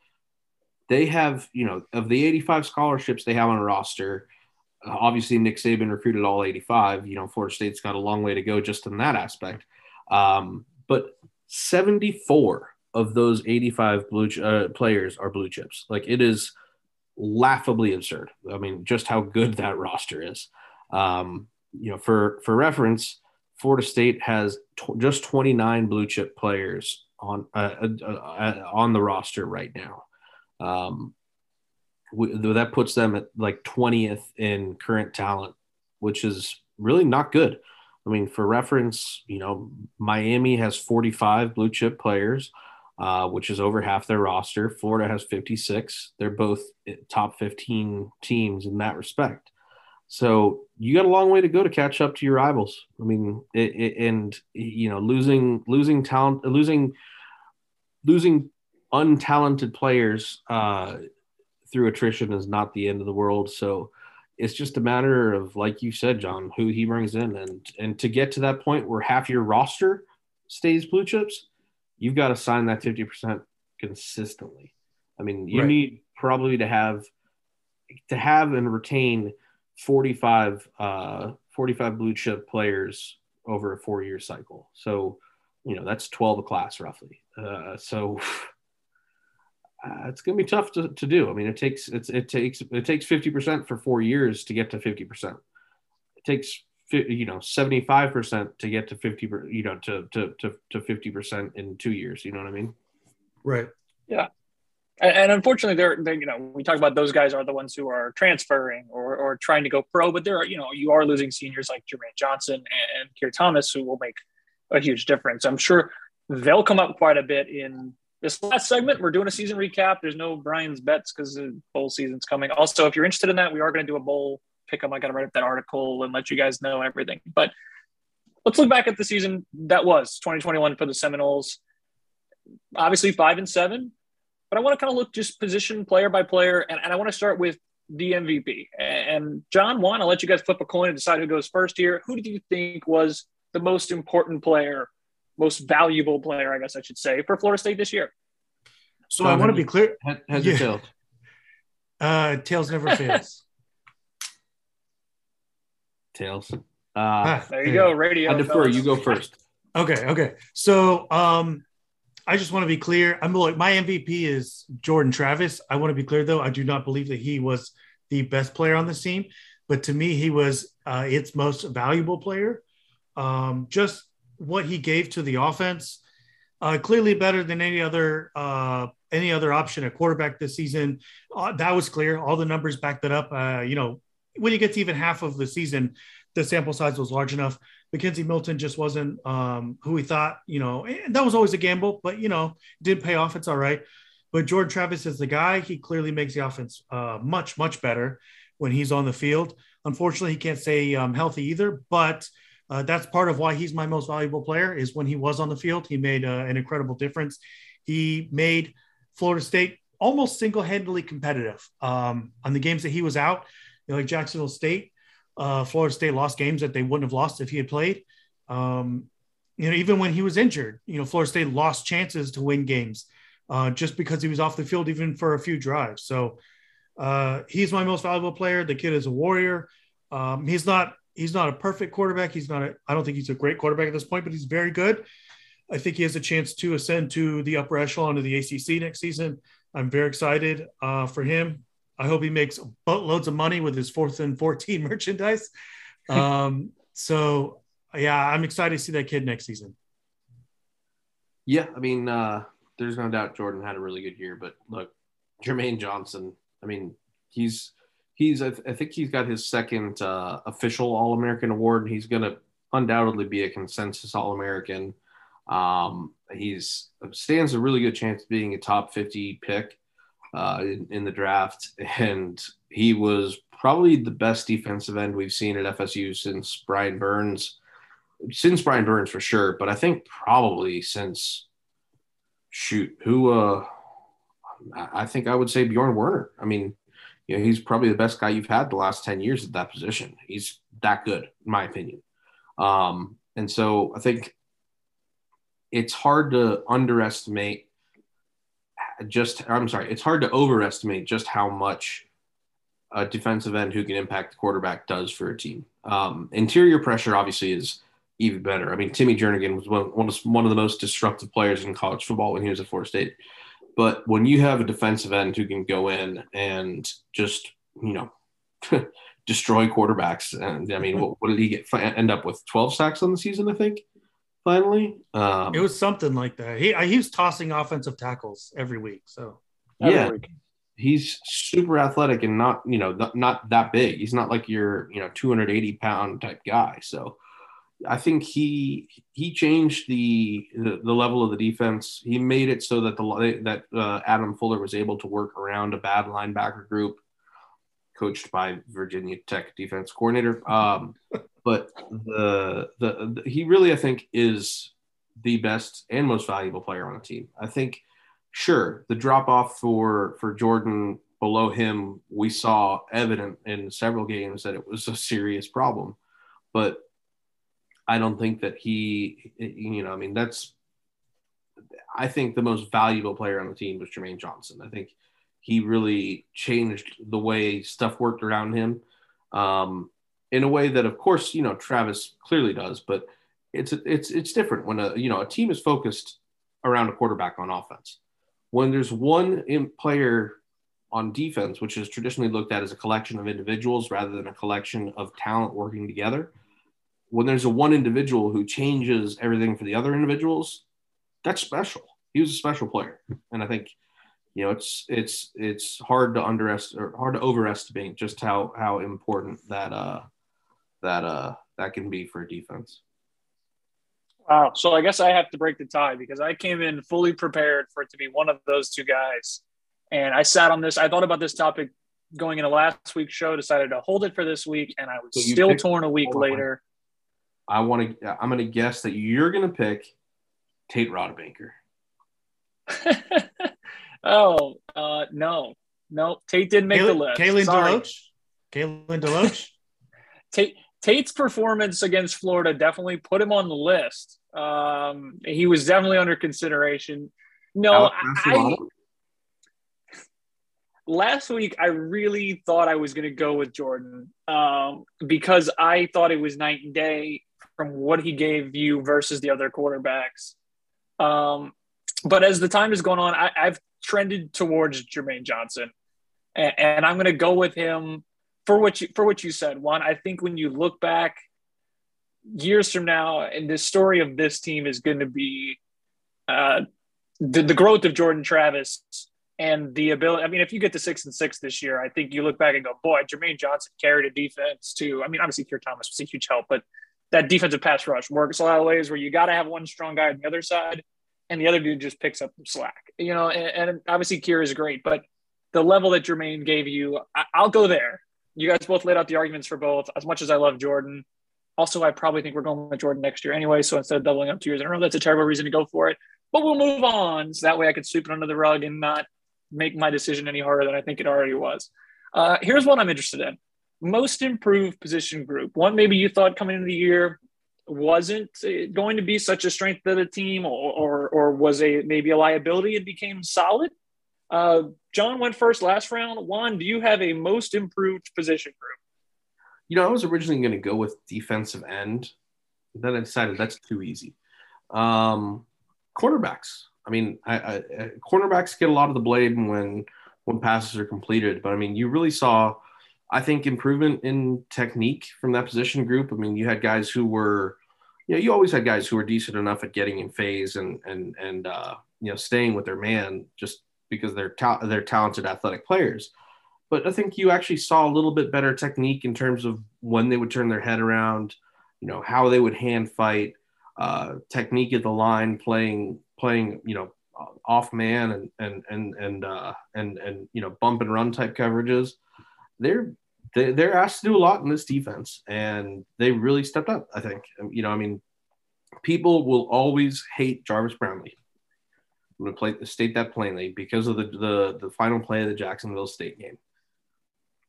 they have, you know, of the 85 scholarships they have on roster, uh, obviously Nick Saban recruited all 85. You know, Florida State's got a long way to go just in that aspect. Um, but 74 of those 85 blue uh, players are blue chips. Like it is laughably absurd. I mean, just how good that roster is. Um, you know, for for reference, Florida State has t- just 29 blue chip players on uh, uh, uh on the roster right now. Um, that puts them at like 20th in current talent, which is really not good. I mean, for reference, you know, Miami has 45 blue chip players, uh, which is over half their roster. Florida has 56. They're both top 15 teams in that respect. So you got a long way to go to catch up to your rivals. I mean, it, it, and you know, losing losing talent, losing losing untalented players uh, through attrition is not the end of the world. So it's just a matter of, like you said, John, who he brings in, and and to get to that point where half your roster stays blue chips, you've got to sign that fifty percent consistently. I mean, you right. need probably to have to have and retain 45, uh, 45 blue chip players over a four year cycle. So, you know, that's 12 a class roughly. Uh, so uh, it's going to be tough to, to do. I mean, it takes it's it takes it takes fifty percent for four years to get to fifty percent. It takes you know seventy five percent to get to fifty you know to to to to fifty percent in two years. You know what I mean? Right. Yeah. And, and unfortunately, they're, they you know we talk about those guys are the ones who are transferring or or trying to go pro, but there are you know you are losing seniors like Jermaine Johnson and, and Keir Thomas who will make a huge difference. I'm sure they'll come up quite a bit in this last segment, we're doing a season recap. There's no Brian's bets because the bowl season's coming. Also, if you're interested in that, we are going to do a bowl pick 'em. I got to write up that article and let you guys know everything. But let's look back at the season that was 2021 for the Seminoles. Obviously, five and seven. But I want to kind of look just position player by player, and, and I want to start with the MVP. And John, one, I'll let you guys flip a coin and decide who goes first here. Who do you think was the most important player most valuable player, I guess I should say, for Florida State this year. So um, I want to be clear. Has yeah. it failed? Uh, tails never fails. tails. Uh, ah, there you go. Radio. I defer. You go first. Okay. Okay. So, um, I just want to be clear. I'm like my MVP is Jordan Travis. I want to be clear though. I do not believe that he was the best player on the team, but to me, he was uh, its most valuable player. Um, just what he gave to the offense. Uh, clearly better than any other uh, any other option at quarterback this season. Uh, that was clear. All the numbers backed that up. Uh, you know, when you get to even half of the season, the sample size was large enough. McKenzie Milton just wasn't um, who we thought. You know, and that was always a gamble, but you know, did pay off. It's all right. But Jordan Travis is the guy. He clearly makes the offense uh, much much better when he's on the field. Unfortunately, he can't stay um, healthy either, but uh, that's part of why he's my most valuable player. Is when he was on the field, he made uh, an incredible difference. He made Florida State almost single-handedly competitive um, on the games that he was out. You know, like Jacksonville State, uh, Florida State lost games that they wouldn't have lost if he had played. Um, you know, even when he was injured, you know, Florida State lost chances to win games uh, just because he was off the field, even for a few drives. So uh, he's my most valuable player. The kid is a warrior. Um, he's not he's not a perfect quarterback. He's not a, I don't think he's a great quarterback at this point, but he's very good. I think he has a chance to ascend to the upper echelon of the ACC next season. I'm very excited uh, for him. I hope he makes boatloads of money with his fourth and 14 merchandise. Um, so, yeah, I'm excited to see that kid next season. Yeah, I mean, uh, there's no doubt Jordan had a really good year, but look, Jermaine Johnson, I mean, he's he's I, th- I think he's got his second uh, official All American award, and he's going to undoubtedly be a consensus All American. Um, he's stands a really good chance of being a top 50 pick. uh, in, in the draft, and he was probably the best defensive end we've seen at FSU since Brian Burns, since Brian Burns for sure, but I think probably since shoot who uh I think I would say Bjorn Werner. I mean, you know, he's probably the best guy you've had the last 10 years at that position. He's that good, in my opinion. Um, and so I think it's hard to underestimate just I'm sorry, it's hard to overestimate just how much a defensive end who can impact the quarterback does for a team. Um, interior pressure obviously is even better. I mean, Timmy Jernigan was one, one, of, the most disruptive players in college football when he was at Florida State. But when you have a defensive end who can go in and just, you know, destroy quarterbacks, and I mean, what, what, did he get? End up with 12 sacks on the season, I think finally. Um, it was something like that. He he was tossing offensive tackles every week. So yeah, week. he's super athletic and not you know not, not that big. He's not like your you know 280 pound type guy. So I think he he changed the, the, the level of the defense. He made it so that the that uh, Adam Fuller was able to work around a bad linebacker group coached by Virginia Tech defense coordinator. Um, but the, the, the he really I think is the best and most valuable player on the team. I think sure the drop off for for Jordan below him we saw evident in several games that it was a serious problem, but I don't think that he you know I mean that's I think the most valuable player on the team was Jermaine Johnson. I think he really changed the way stuff worked around him um, in a way that, of course, you know Travis clearly does, but it's it's it's different when a you know a team is focused around a quarterback on offense. When there's one player on defense, which is traditionally looked at as a collection of individuals rather than a collection of talent working together, when there's a one individual who changes everything for the other individuals, that's special. He was a special player, and I think you know it's it's it's hard to underestimate or hard to overestimate just how how important that uh that uh that can be for a defense. Wow. So I guess I have to break the tie because I came in fully prepared for it to be one of those two guys. And I sat on this. I thought about this topic going into last week's show, decided to hold it for this week, and I was so still torn a week later. I want to. I'm going to guess that you're going to pick Tate Rodemaker. Oh, uh, no, no. Tate didn't make the list. Kalen DeLoach. Kalen DeLoach. Tate Tate's performance against Florida definitely put him on the list. Um, he was definitely under consideration. No, I, I, last week I really thought I was going to go with Jordan um, because I thought it was night and day from what he gave you versus the other quarterbacks. Um, but as the time has gone on, I, have trended towards Jermaine Johnson, and, and I'm going to go with him for what you for what you said. One, I think when you look back years from now, and the story of this team is going to be uh, the, the growth of Jordan Travis and the ability. I mean, if you get to six and six this year, I think you look back and go, boy, Jermaine Johnson carried a defense too. I mean, obviously, Keir Thomas was a huge help, but that defensive pass rush works a lot of ways where you got to have one strong guy on the other side and the other dude just picks up slack. You know, and, and obviously Keir is great, but the level that Jermaine gave you, I, I'll go there. You guys both laid out the arguments for both. As much as I love Jordan, also I probably think we're going with Jordan next year anyway. So instead of doubling up two years in a row, that's a terrible reason to go for it. But we'll move on, so that way I can sweep it under the rug and not make my decision any harder than I think it already was. Uh, here's what I'm interested in: most improved position group. One maybe you thought coming into the year wasn't going to be such a strength of the team or, or, or was a maybe a liability and became solid. Uh, John went first last round. Juan, do you have a most improved position group? You know, I was originally going to go with defensive end. Then I decided that's too easy. Um, cornerbacks. I mean, I, I, cornerbacks get a lot of the blame when when passes are completed, but I mean, you really saw – I think improvement in technique from that position group. I mean, you had guys who were, you know, you always had guys who were decent enough at getting in phase and and and uh, you know staying with their man just because they're ta- they're talented athletic players. But I think you actually saw a little bit better technique in terms of when they would turn their head around, you know, how they would hand fight, uh, technique at the line, playing playing you know off man and and and and uh, and and you know bump and run type coverages. They're they're asked to do a lot in this defense, and they really stepped up. I think you know I mean people will always hate Jarvis Brownlee. I'm going to play, state that plainly because of the, the the final play of the Jacksonville State game.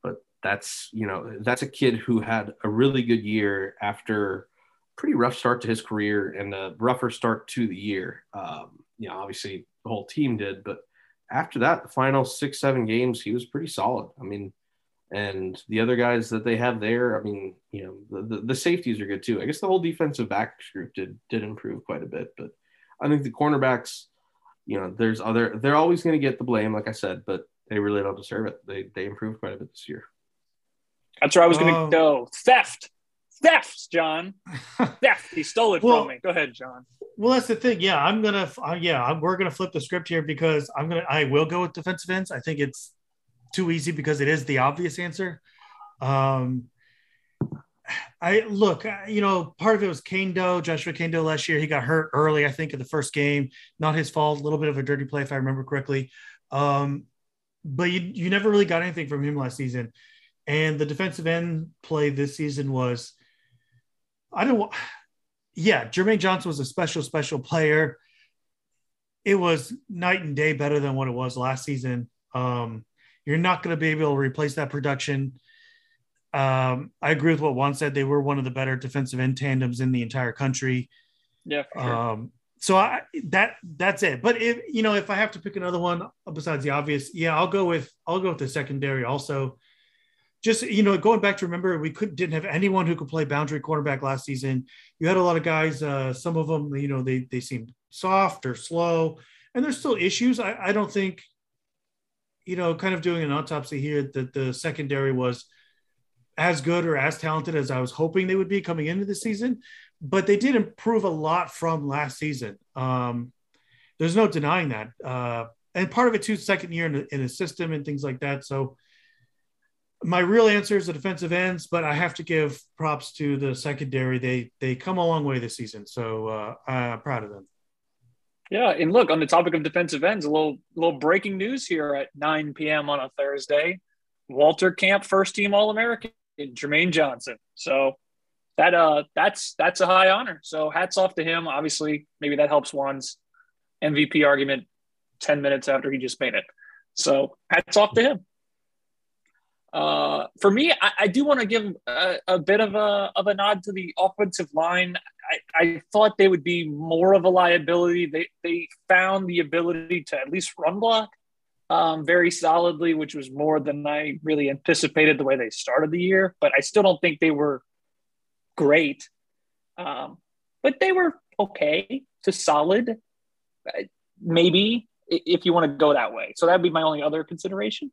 But that's you know that's a kid who had a really good year after pretty rough start to his career and a rougher start to the year. Um, you know, obviously the whole team did, but after that, the final six seven games, he was pretty solid. I mean, and the other guys that they have there, I mean, you know, the, the, the, safeties are good too. I guess the whole defensive back group did did improve quite a bit, but I think the cornerbacks, you know, there's other they're always going to get the blame, like I said, but they really don't deserve it. They they improved quite a bit this year. That's where I was going to um, go. Theft, theft, John, theft. He stole it well, from me. Go ahead, John. Well, that's the thing. Yeah, I'm gonna. Uh, yeah, I'm, we're gonna flip the script here because I'm gonna. I will go with defensive ends. I think it's too easy because it is the obvious answer. Um, I look, you know, part of it was Kaindoh, Joshua Kaindoh last year. He got hurt early, I think, in the first game. Not his fault. A little bit of a dirty play, if I remember correctly. Um, but you you never really got anything from him last season. And the defensive end play this season was, I don't. Yeah, Jermaine Johnson was a special, special player. It was night and day better than what it was last season. Um, you're not going to be able to replace that production. Um, I agree with what Juan said. They were one of the better defensive end tandems in the entire country. Yeah. Sure. Um, so I, that that's it. But if you know, if I have to pick another one besides the obvious, yeah, I'll go with I'll go with the secondary also. Just you know, going back to remember, we could didn't have anyone who could play boundary quarterback last season. You had a lot of guys. Uh, some of them, you know, they they seemed soft or slow, and there's still issues. I, I don't think you know, kind of doing an autopsy here that the secondary was as good or as talented as I was hoping they would be coming into the season, but they did improve a lot from last season. Um, there's no denying that. Uh, and part of it too, second year in a, in a system and things like that. So my real answer is the defensive ends, but I have to give props to the secondary. They they come a long way this season, so uh, I'm proud of them. Yeah, and look on the topic of defensive ends, a little little breaking news here at 9 p.m. on a Thursday. Walter Camp, first team All American, Jermaine Johnson. So that uh that's that's a high honor. So hats off to him. Obviously, maybe that helps Juan's MVP argument 10 minutes after he just made it. So hats off to him. Uh, for me, I, I do want to give a, a, bit of a of a nod to the offensive line. I, I thought they would be more of a liability. They they found the ability to at least run block um, very solidly, which was more than I really anticipated the way they started the year. But I still don't think they were great. Um, but they were okay to solid, maybe if you want to go that way. So that'd be my only other consideration.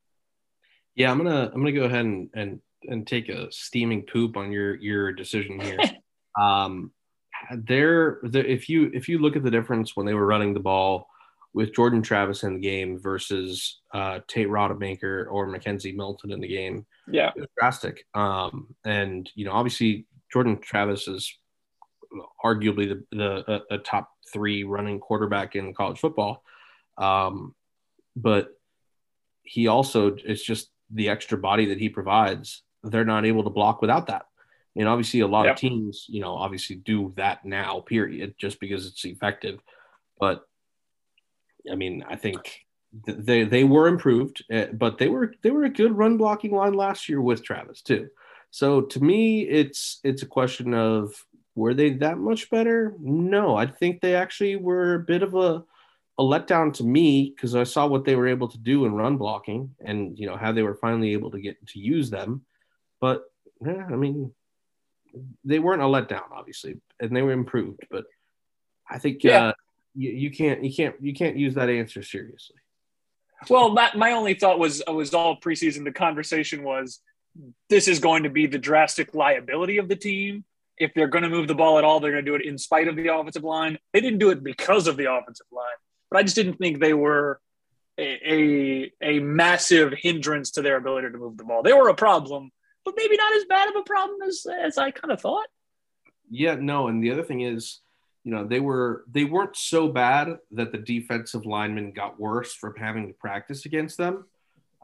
Yeah, I'm gonna I'm gonna go ahead and and and take a steaming poop on your your decision here. um, there, the, if you if you look at the difference when they were running the ball with Jordan Travis in the game versus uh, Tate Rodemaker or McKenzie Milton in the game, yeah, it was drastic. Um, and you know, obviously Jordan Travis is arguably the, the a, a top three running quarterback in college football. Um, but he also it's just the extra body that he provides, they're not able to block without that. And obviously, a lot of teams, you know, obviously do that now, period, just because it's effective. But I mean, I think they they were improved, eh, but they were they were a good run blocking line last year with Travis too. So to me, it's it's a question of were they that much better? No, I think they actually were a bit of a a letdown to me because I saw what they were able to do in run blocking and you know how they were finally able to get to use them. But yeah, I mean, they weren't a letdown, obviously, and they were improved. But I think yeah. uh, you, you can't you can't you can't use that answer seriously. Well, my, my only thought was was all preseason. The conversation was this is going to be the drastic liability of the team. If they're going to move the ball at all, they're going to do it in spite of the offensive line. They didn't do it because of the offensive line but I just didn't think they were a, a, a massive hindrance to their ability to move the ball. They were a problem, but maybe not as bad of a problem as as I kind of thought. Yeah, no, and the other thing is, you know they were they weren't so bad that the defensive linemen got worse from having to practice against them.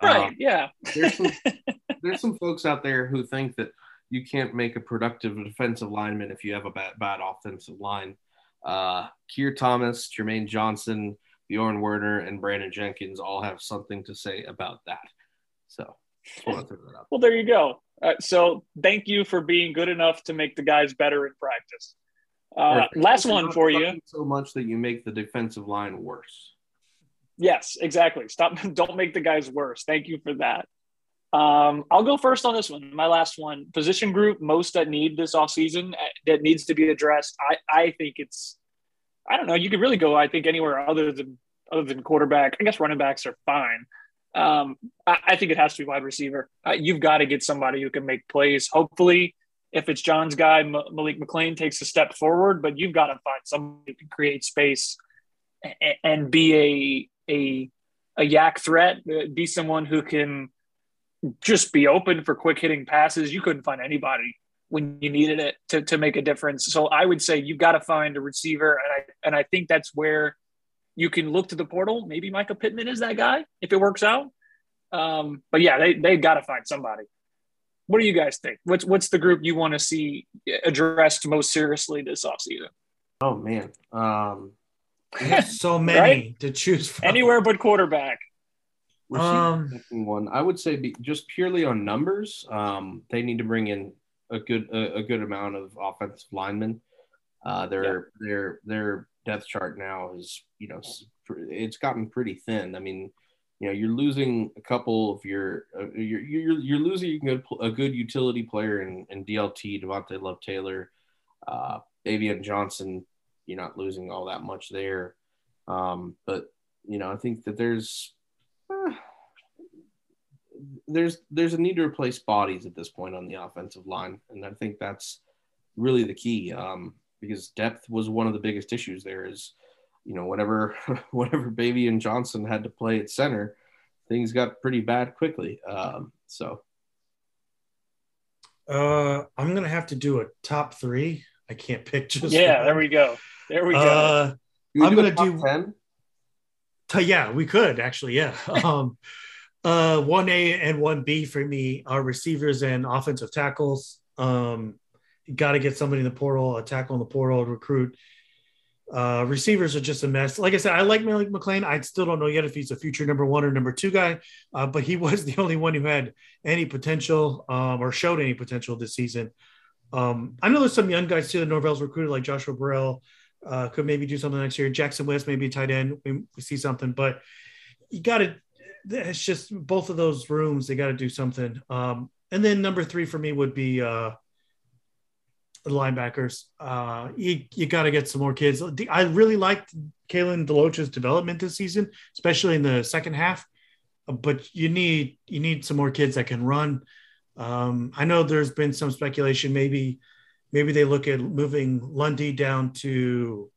Right. Um, yeah. there's some there's some folks out there who think that you can't make a productive defensive lineman if you have a bad bad offensive line. Uh, Keir Thomas, Jermaine Johnson, Bjorn Werner, and Brandon Jenkins all have something to say about that. So, well, there you go. Uh, so, thank you for being good enough to make the guys better in practice. Uh, last one for you. So much that you make the defensive line worse. Yes, exactly. Stop. Don't make the guys worse. Thank you for that. Um, I'll go first on this one. My last one, position group most that need this offseason uh, that needs to be addressed. I, I think it's, I don't know. You could really go. I think anywhere other than other than quarterback. I guess running backs are fine. Um, I, I, think it has to be wide receiver. Uh, you've got to get somebody who can make plays. Hopefully, if it's John's guy, M- Malik McClain takes a step forward, but you've got to find somebody who can create space and, and be a a a YAC threat. Uh, be someone who can just be open for quick hitting passes. You couldn't find anybody when you needed it to, to make a difference. So I would say you've got to find a receiver. And I, and I think that's where you can look to the portal. Maybe Michael Pittman is that guy if it works out. Um, but yeah, they, they've got to find somebody. What do you guys think? What's, what's the group you want to see addressed most seriously this offseason? Oh man. Um, so many right? to choose from. Anywhere but quarterback um, one, I would say, be, just purely on numbers, um, they need to bring in a good a, a good amount of offensive linemen. Uh, their yeah. their their depth chart now is you know it's gotten pretty thin. I mean, you know, you're losing a couple of your uh, you're, you're you're losing a good, a good utility player in, in DLT Devontae Love Taylor, uh, Baveon Johnson. You're not losing all that much there, um, but you know, I think that there's there's there's a need to replace bodies at this point on the offensive line, and I think that's really the key um, because depth was one of the biggest issues. There is, you know, whenever whenever Baveon Johnson had to play at center, things got pretty bad quickly. Um, so, uh, I'm gonna have to do a top three. I can't pick just. Yeah, there we go. There we go. Uh, I'm gonna do ten. Yeah, we could actually. Yeah. Um, uh, one A and one B for me are receivers and offensive tackles. Um, you got to get somebody in the portal, a tackle in the portal, recruit. Uh, receivers are just a mess. Like I said, I like Malik McClain. I still don't know yet if he's a future number one or number two guy, uh, but he was the only one who had any potential um, or showed any potential this season. Um, I know there's some young guys too that Norvell's recruited, like Joshua Burrell, uh, could maybe do something next year. Jackson West, maybe tight end. We, we see something, but you got to it's just both of those rooms they got to do something um, and then number three for me would be uh, the linebackers. Uh, you, you got to get some more kids. I really liked Kalen DeLoach's development this season especially in the second half. But you need you need some more kids that can run. Um, i know there's been some speculation maybe maybe they look at moving lundy down to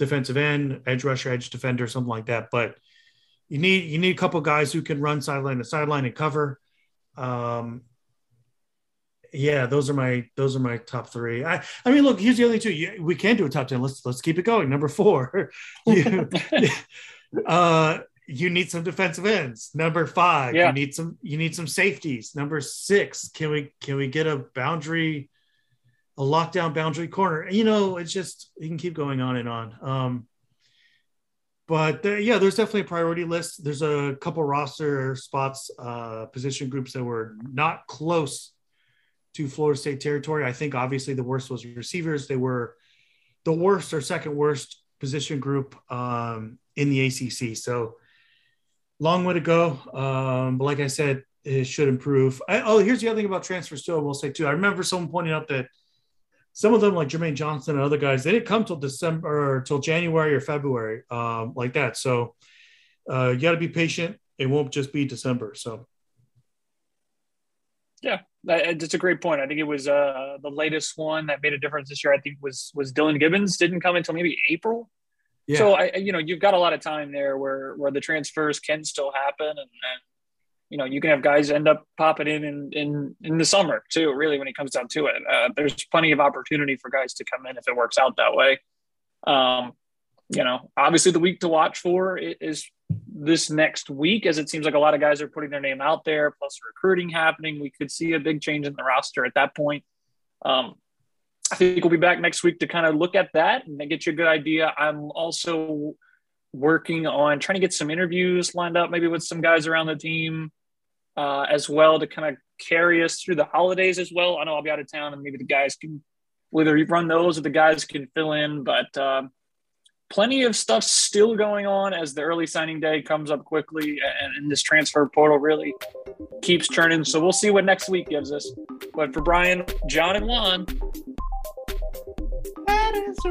defensive end edge rusher edge defender something like that. But you need you need a couple guys who can run sideline to sideline and cover. Um, yeah, those are my those are my top three. I I mean, look, here's the other two. We can do a top ten. Let's let's keep it going. Number four, you, uh, you need some defensive ends. Number five, yeah. you need some you need some safeties. Number six, can we can we get a boundary, a lockdown boundary corner? You know, it's just you can keep going on and on. Um, but yeah, there's definitely a priority list. There's a couple roster spots, uh, position groups that were not close to Florida State territory. I think obviously the worst was receivers. They were the worst or second worst position group um, in the ACC. So long way to go. Um, but like I said, it should improve. I, oh, here's the other thing about transfers too. I will say too. I remember someone pointing out that some of them like Jermaine Johnson and other guys, they didn't come till December or till January or February, um, like that. So uh, you got to be patient. It won't just be December. So. Yeah, that's a great point. I think it was uh, the latest one that made a difference this year. I think was was Dillan Gibbons didn't come until maybe April. Yeah. So I, you know, you've got a lot of time there where where the transfers can still happen, and, and you know, you can have guys end up popping in in in, in the summer too. Really, when it comes down to it, uh, there's plenty of opportunity for guys to come in if it works out that way. Um, you know, obviously the week to watch for is this next week, as it seems like a lot of guys are putting their name out there, plus recruiting happening. We could see a big change in the roster at that point. Um, I think we'll be back next week to kind of look at that and get you a good idea. I'm also working on trying to get some interviews lined up, maybe with some guys around the team uh, as well to kind of carry us through the holidays as well. I know I'll be out of town and maybe the guys can whether you run those or the guys can fill in, but um, plenty of stuff still going on as the early signing day comes up quickly and, and this transfer portal really keeps churning. So we'll see what next week gives us. But for Brian, John, and Juan, that is a